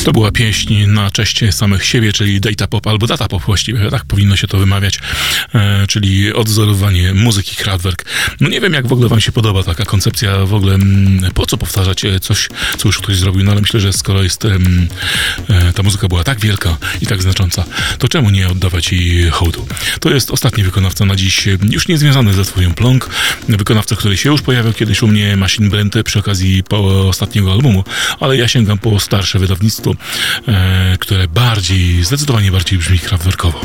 Speaker 2: To była pieśń na cześć samych siebie, czyli data pop albo data pop właściwie, tak powinno się to wymawiać, e, czyli odzorowanie muzyki Kraftwerk. No nie wiem, jak w ogóle wam się podoba taka koncepcja, w ogóle mm, po co powtarzać e, coś, co już ktoś zrobił, no ale myślę, że skoro jest e, ta muzyka była tak wielka i tak znacząca, to czemu nie oddawać jej hołdu? To jest ostatni wykonawca na dziś, już nie związany ze swoją pląk, wykonawca, który się już pojawiał kiedyś u mnie, Machine Brand przy okazji ostatniego albumu, ale ja sięgam po starsze wydawnictwo, które bardziej, zdecydowanie bardziej brzmi kraftwerkowo.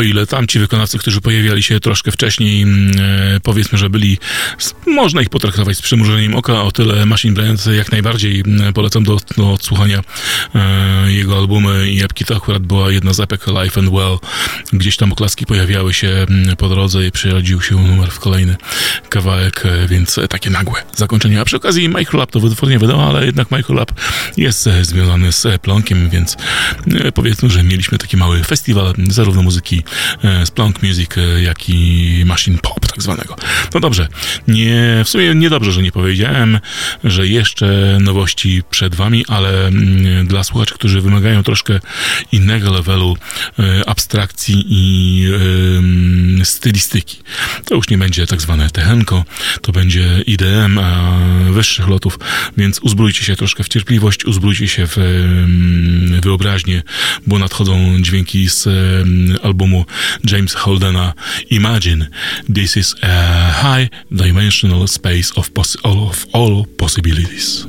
Speaker 2: O ile tamci wykonawcy, którzy pojawiali się troszkę wcześniej, mm, e, powiedzmy, że byli, można ich potraktować z przymrużeniem oka, o tyle Machine Band jak najbardziej mm, polecam do, do odsłuchania e, jego albumy i epki. To akurat była jedna z epek Life and Well. Gdzieś tam oklaski pojawiały się mm, po drodze i przerodził się numer w kolejny kawałek, e, więc takie nagłe zakończenie. A przy okazji Microlab to wytwórnie wydała, ale jednak Microlab jest związany z Plonkiem, więc powiedzmy, że mieliśmy taki mały festiwal zarówno muzyki e, z Plonk Music, e, jak i Machine Pop tak zwanego. No dobrze, nie, w sumie niedobrze, że nie powiedziałem, że jeszcze nowości przed wami, ale mm, dla słuchaczy, którzy wymagają troszkę innego levelu e, abstrakcji i em, stylistyki. To już nie będzie tak zwane techenko, to będzie IDM wyższych lotów, więc uzbrójcie się troszkę w cierpliwość, uzbrójcie się w em, wyobraźnię, bo nadchodzą dźwięki z albumu James Holdena Imagine. This is a high dimensional space of, of all possibilities.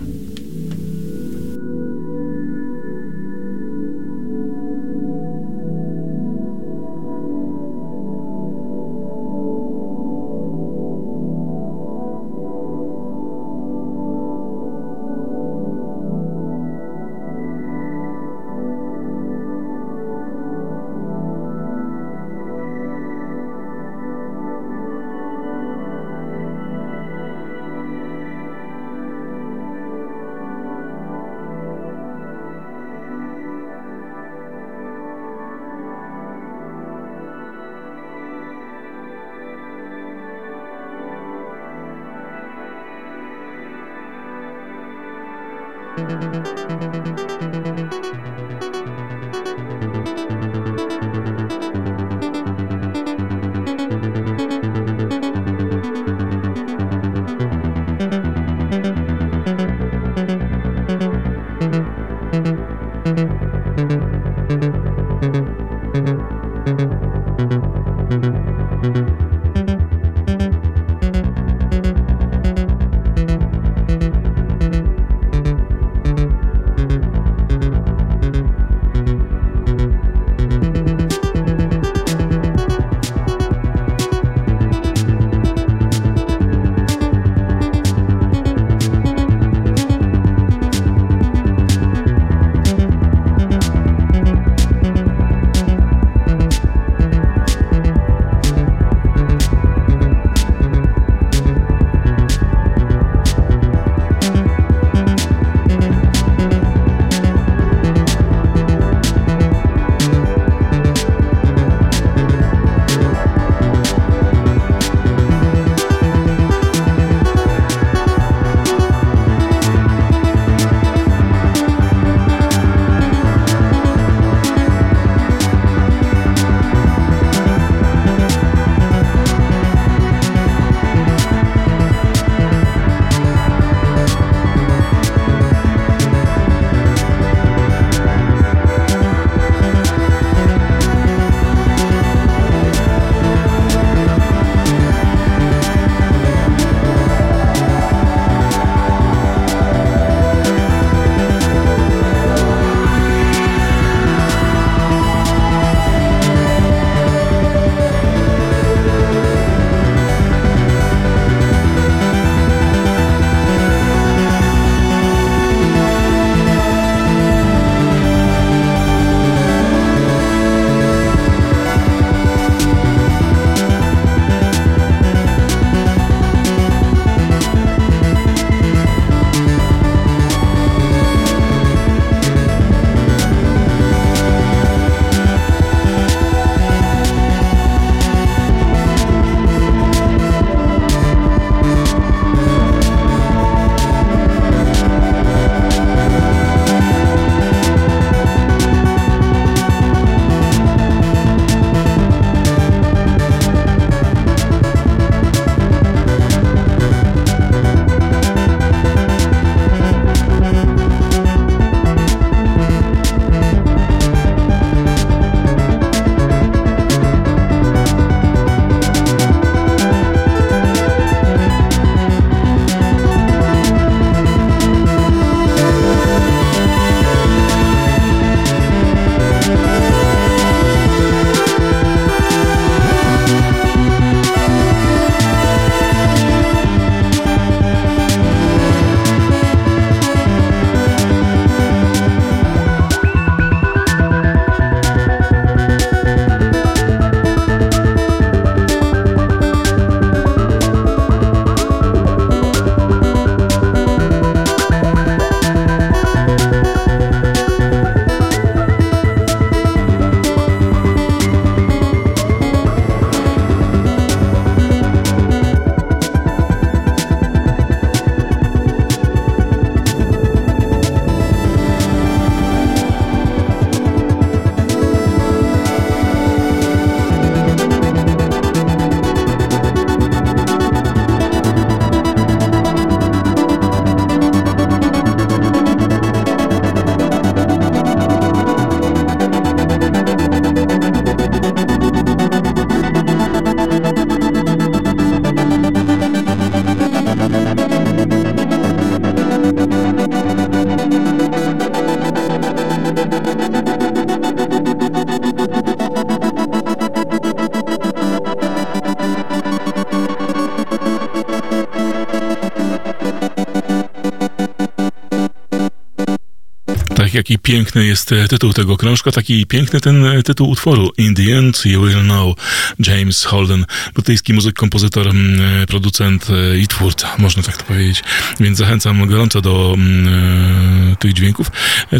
Speaker 2: Ach, jaki piękny jest e, tytuł tego krążka, taki piękny ten e, tytuł utworu. In the end you will know. James Holden, brytyjski muzyk, kompozytor, mm, e, producent i twórca, można tak to powiedzieć. Więc zachęcam gorąco do mm, tych dźwięków.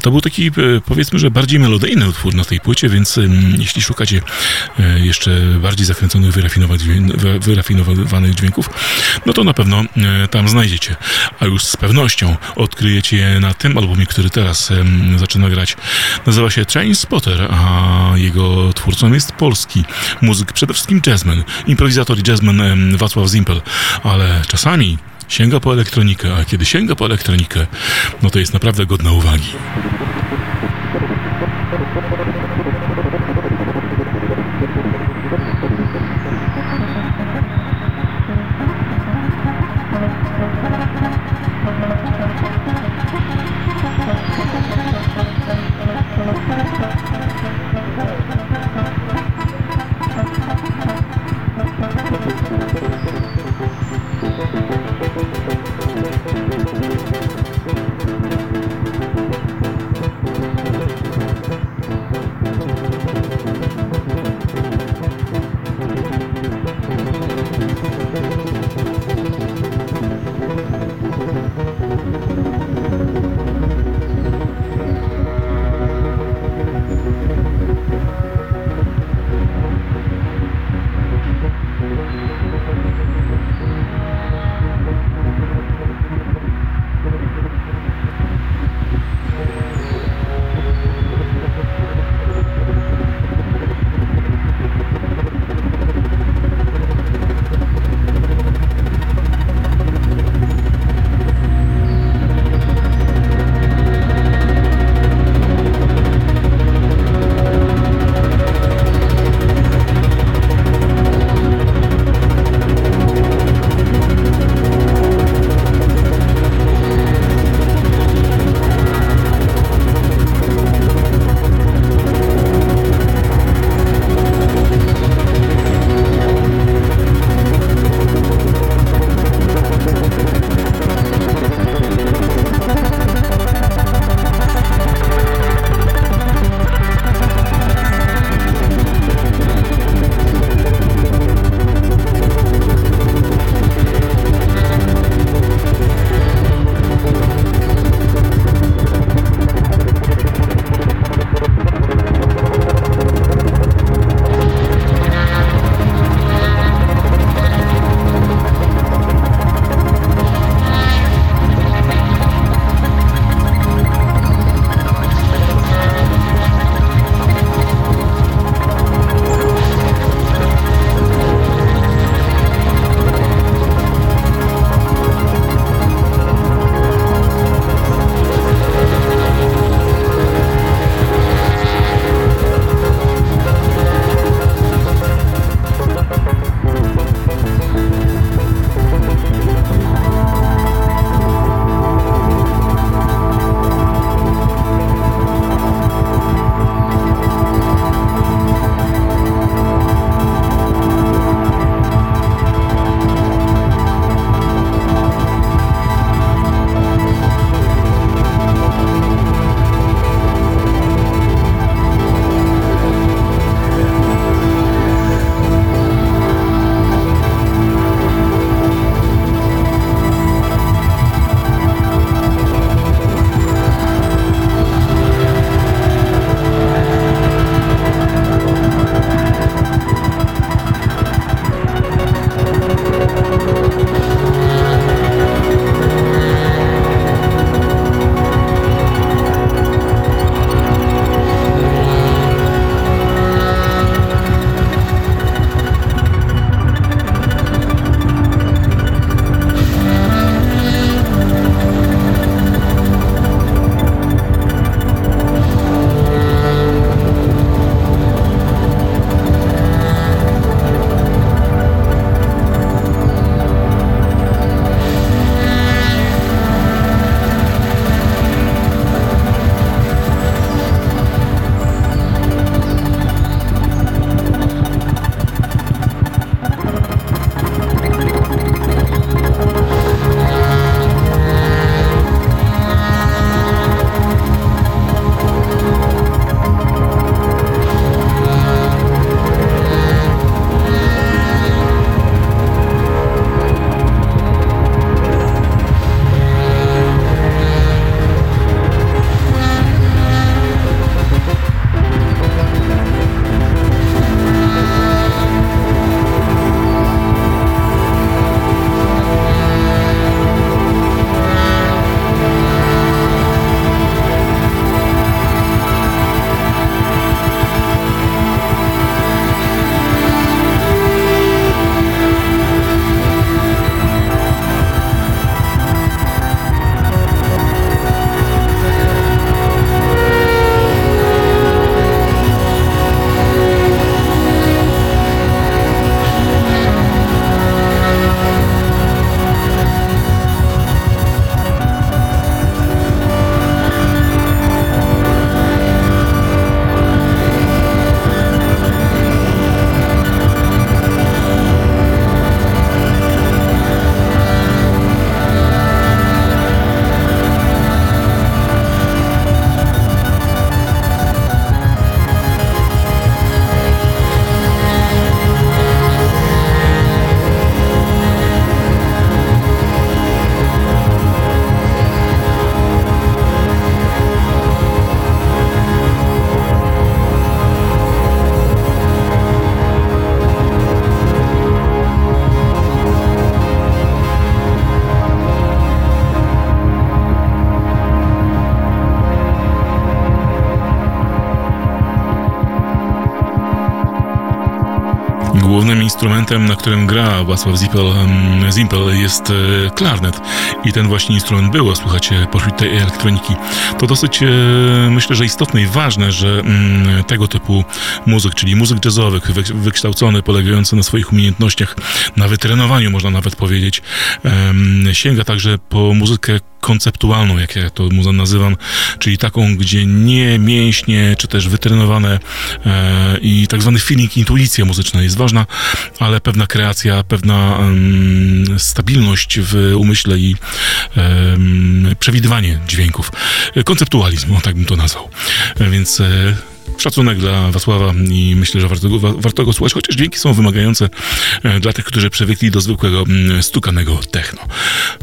Speaker 2: To był taki, powiedzmy, że bardziej melodyjny utwór na tej płycie, więc mm, jeśli szukacie jeszcze bardziej zakręconych, wyrafinowanych dźwię- wy- wyrafinowanych dźwięków, no to na pewno tam znajdziecie. A już z pewnością odkryjecie je na tym albumie, który teraz zaczyna grać. Nazywa się Spotter, a jego twórcą jest polski muzyk, przede wszystkim jazzman, improwizator i jazzman Wacław Zimpel, ale czasami sięga po elektronikę, a kiedy sięga po elektronikę, no to jest naprawdę godna uwagi. Instrumentem, na którym gra Wacław Zippel, Zimpel jest e, klarnet i ten właśnie instrument było słychać pośród tej elektroniki. To dosyć, e, myślę, że istotne i ważne, że mm, tego typu muzyk, czyli muzyk jazzowych, wy, wykształcony, polegający na swoich umiejętnościach, na wytrenowaniu, można nawet powiedzieć, sięga także po muzykę konceptualną, jak ja to muzę nazywam, czyli taką, gdzie nie mięśnie, czy też wytrenowane e, i tak zwany feeling, intuicja muzyczna jest ważna, ale pewna kreacja, pewna stabilność w umyśle i em, przewidywanie dźwięków. Konceptualizm, o tak bym to nazwał. E, więc e, Szacunek dla Wacława i myślę, że warto go, wa- warto go słuchać, chociaż dźwięki są wymagające e, dla tych, którzy przywykli do zwykłego stukanego techno.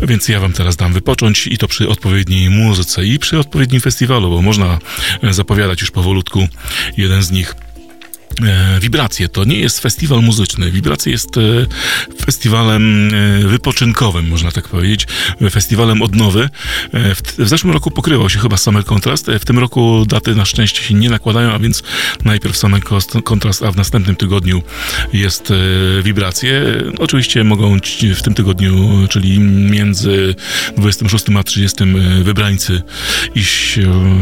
Speaker 2: Więc ja wam teraz dam wypocząć i to przy odpowiedniej muzyce i przy odpowiednim festiwalu, bo można e, zapowiadać już powolutku jeden z nich. E, Wibracje to nie jest festiwal muzyczny. Wibracje jest e, festiwalem e, wypoczynkowym, można tak powiedzieć. Festiwalem odnowy. W, zeszłym roku pokrywał się chyba Summer Contrast. W tym roku daty na szczęście się nie nakładają, a więc najpierw Summer Contrast, a w następnym tygodniu jest Wibracje. Oczywiście mogą w tym tygodniu, czyli między 26 a 30 e, wybrańcy iść,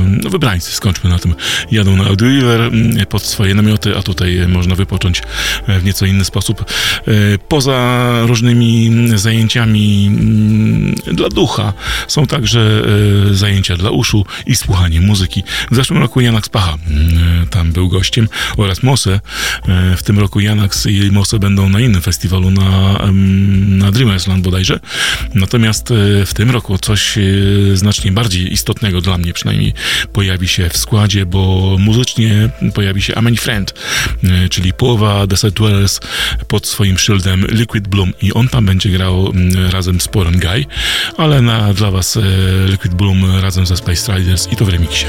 Speaker 2: no wybrańcy, skończmy na tym, jadą na Audi River mm, pod swoje namioty, a tutaj e, można wypocząć e, w nieco inny sposób. E, Poza różnymi zajęciami mm, dla ducha są także zajęcia dla uszu i słuchanie muzyki. W zeszłym roku Janak Spacha mm, tam był gościem oraz Mose. W tym roku Janax i Mose będą na innym festiwalu na, na Dreamersland bodajże. Natomiast w tym roku coś znacznie bardziej istotnego dla mnie przynajmniej pojawi się w składzie, bo muzycznie pojawi się Amen Friend, czyli połowa The Set pod swoim szyldem Liquid Bloom i on tam będzie grał mm, razem z Poren Guy, ale na, dla was e, Liquid Bloom razem ze Space Riders i to w remiksie.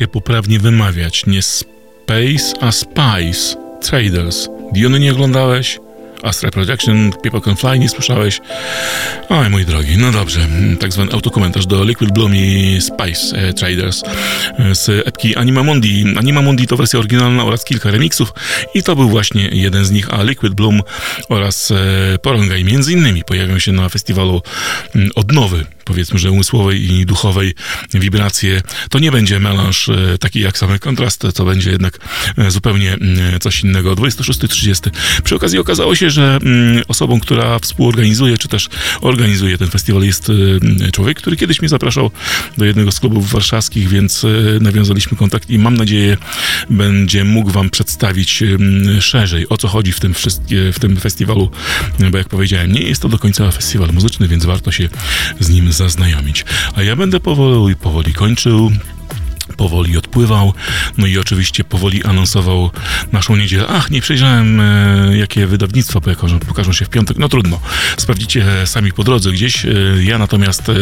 Speaker 2: Się poprawnie wymawiać. Nie Space, a Spice Traders. Diony nie oglądałeś? Astra Projection, People Can Fly, nie słyszałeś? Oj, mój drogi, no dobrze. Tak zwany autokomentarz do Liquid Bloom i Spice e, Traders e, z epki Anima Mundi. To wersja oryginalna oraz kilka remixów i to był właśnie jeden z nich, a Liquid Bloom oraz e, Porągaj między innymi pojawią się na festiwalu odnowy powiedzmy, że umysłowej i duchowej wibracje. To nie będzie melanż taki jak same kontrasty, to będzie jednak zupełnie coś innego. 26-30. Przy okazji okazało się, że osobą, która współorganizuje, czy też organizuje ten festiwal jest e, człowiek, który kiedyś mnie zapraszał do jednego z klubów warszawskich, więc e, nawiązaliśmy kontakt i mam nadzieję będzie mógł wam przedstawić szerzej, o co chodzi w tym, w tym festiwalu, bo jak powiedziałem, nie jest to do końca festiwal muzyczny, więc warto się z nim zaznajomić. A ja będę powoli, powoli kończył powoli odpływał, no i oczywiście powoli anonsował naszą niedzielę. Ach, nie przejrzałem, e, jakie wydawnictwa pokażą, pokażą się w piątek. No trudno, sprawdzicie sami po drodze gdzieś. E, ja natomiast e,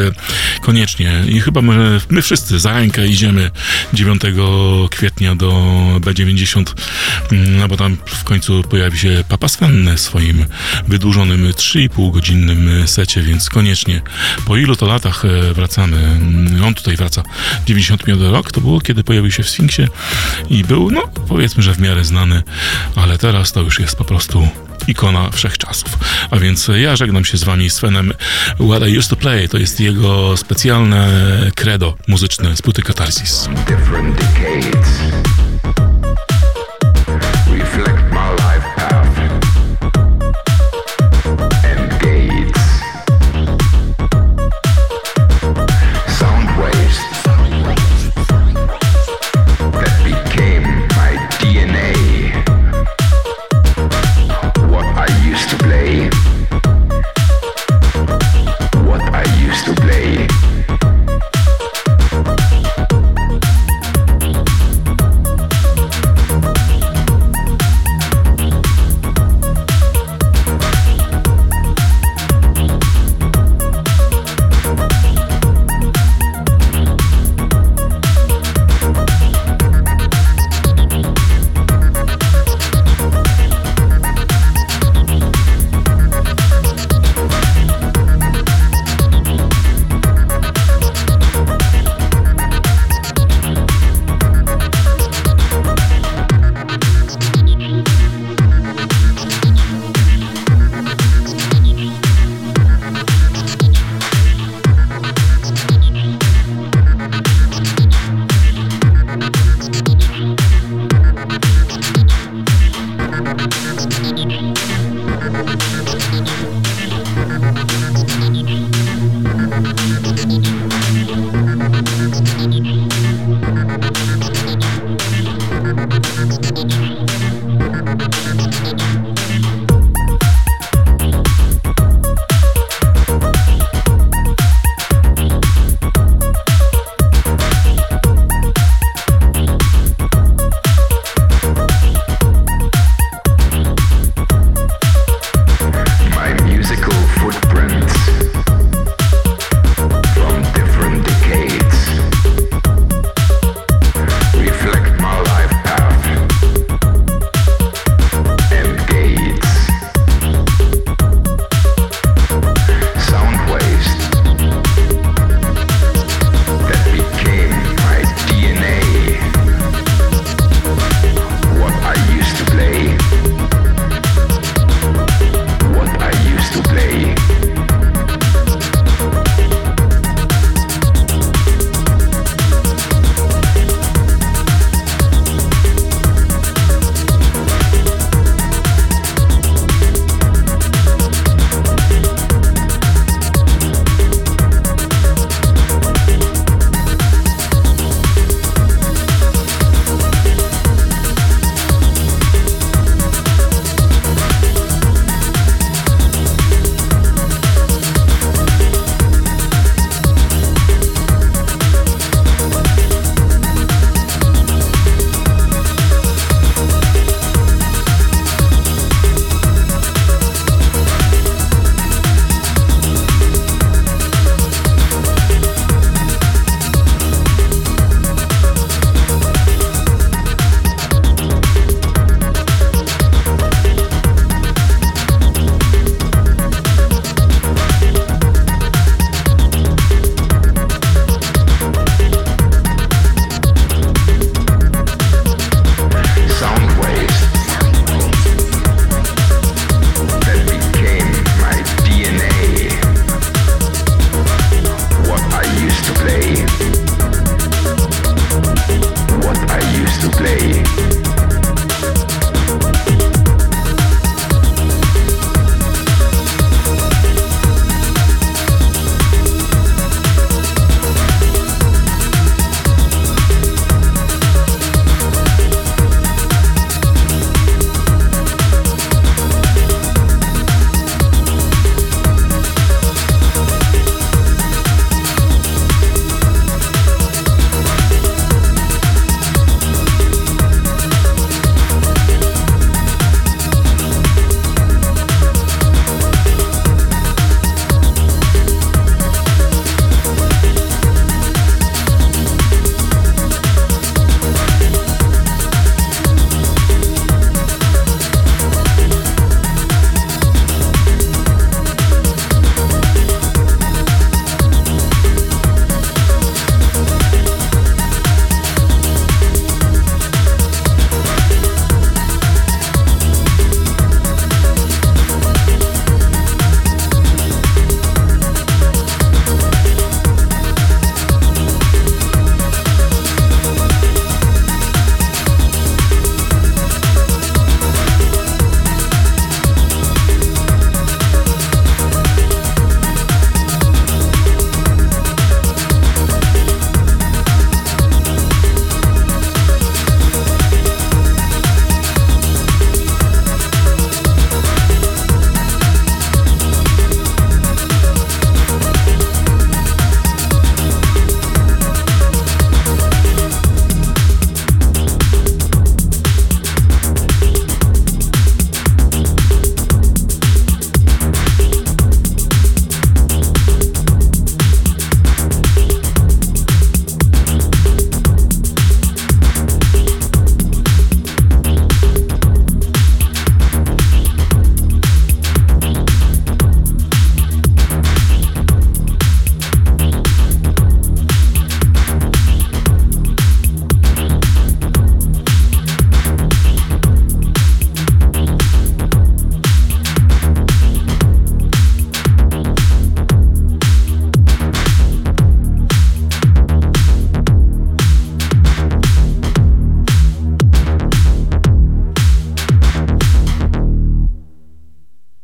Speaker 2: koniecznie i chyba my, my wszyscy za rękę idziemy 9 kwietnia do B90, mm, no bo tam w końcu pojawi się Papa Sven w swoim wydłużonym 3,5 godzinnym secie, więc koniecznie po ilu to latach wracamy. Mm, On tutaj wraca 95 rok, to było kiedy pojawił się w Sfinksie i był, no powiedzmy, że w miarę znany, ale teraz to już jest po prostu ikona wszechczasów. A więc ja żegnam się z wami z Fenem What I Used to Play. To jest jego specjalne credo muzyczne z płyty Catharsis.
Speaker 5: different decades.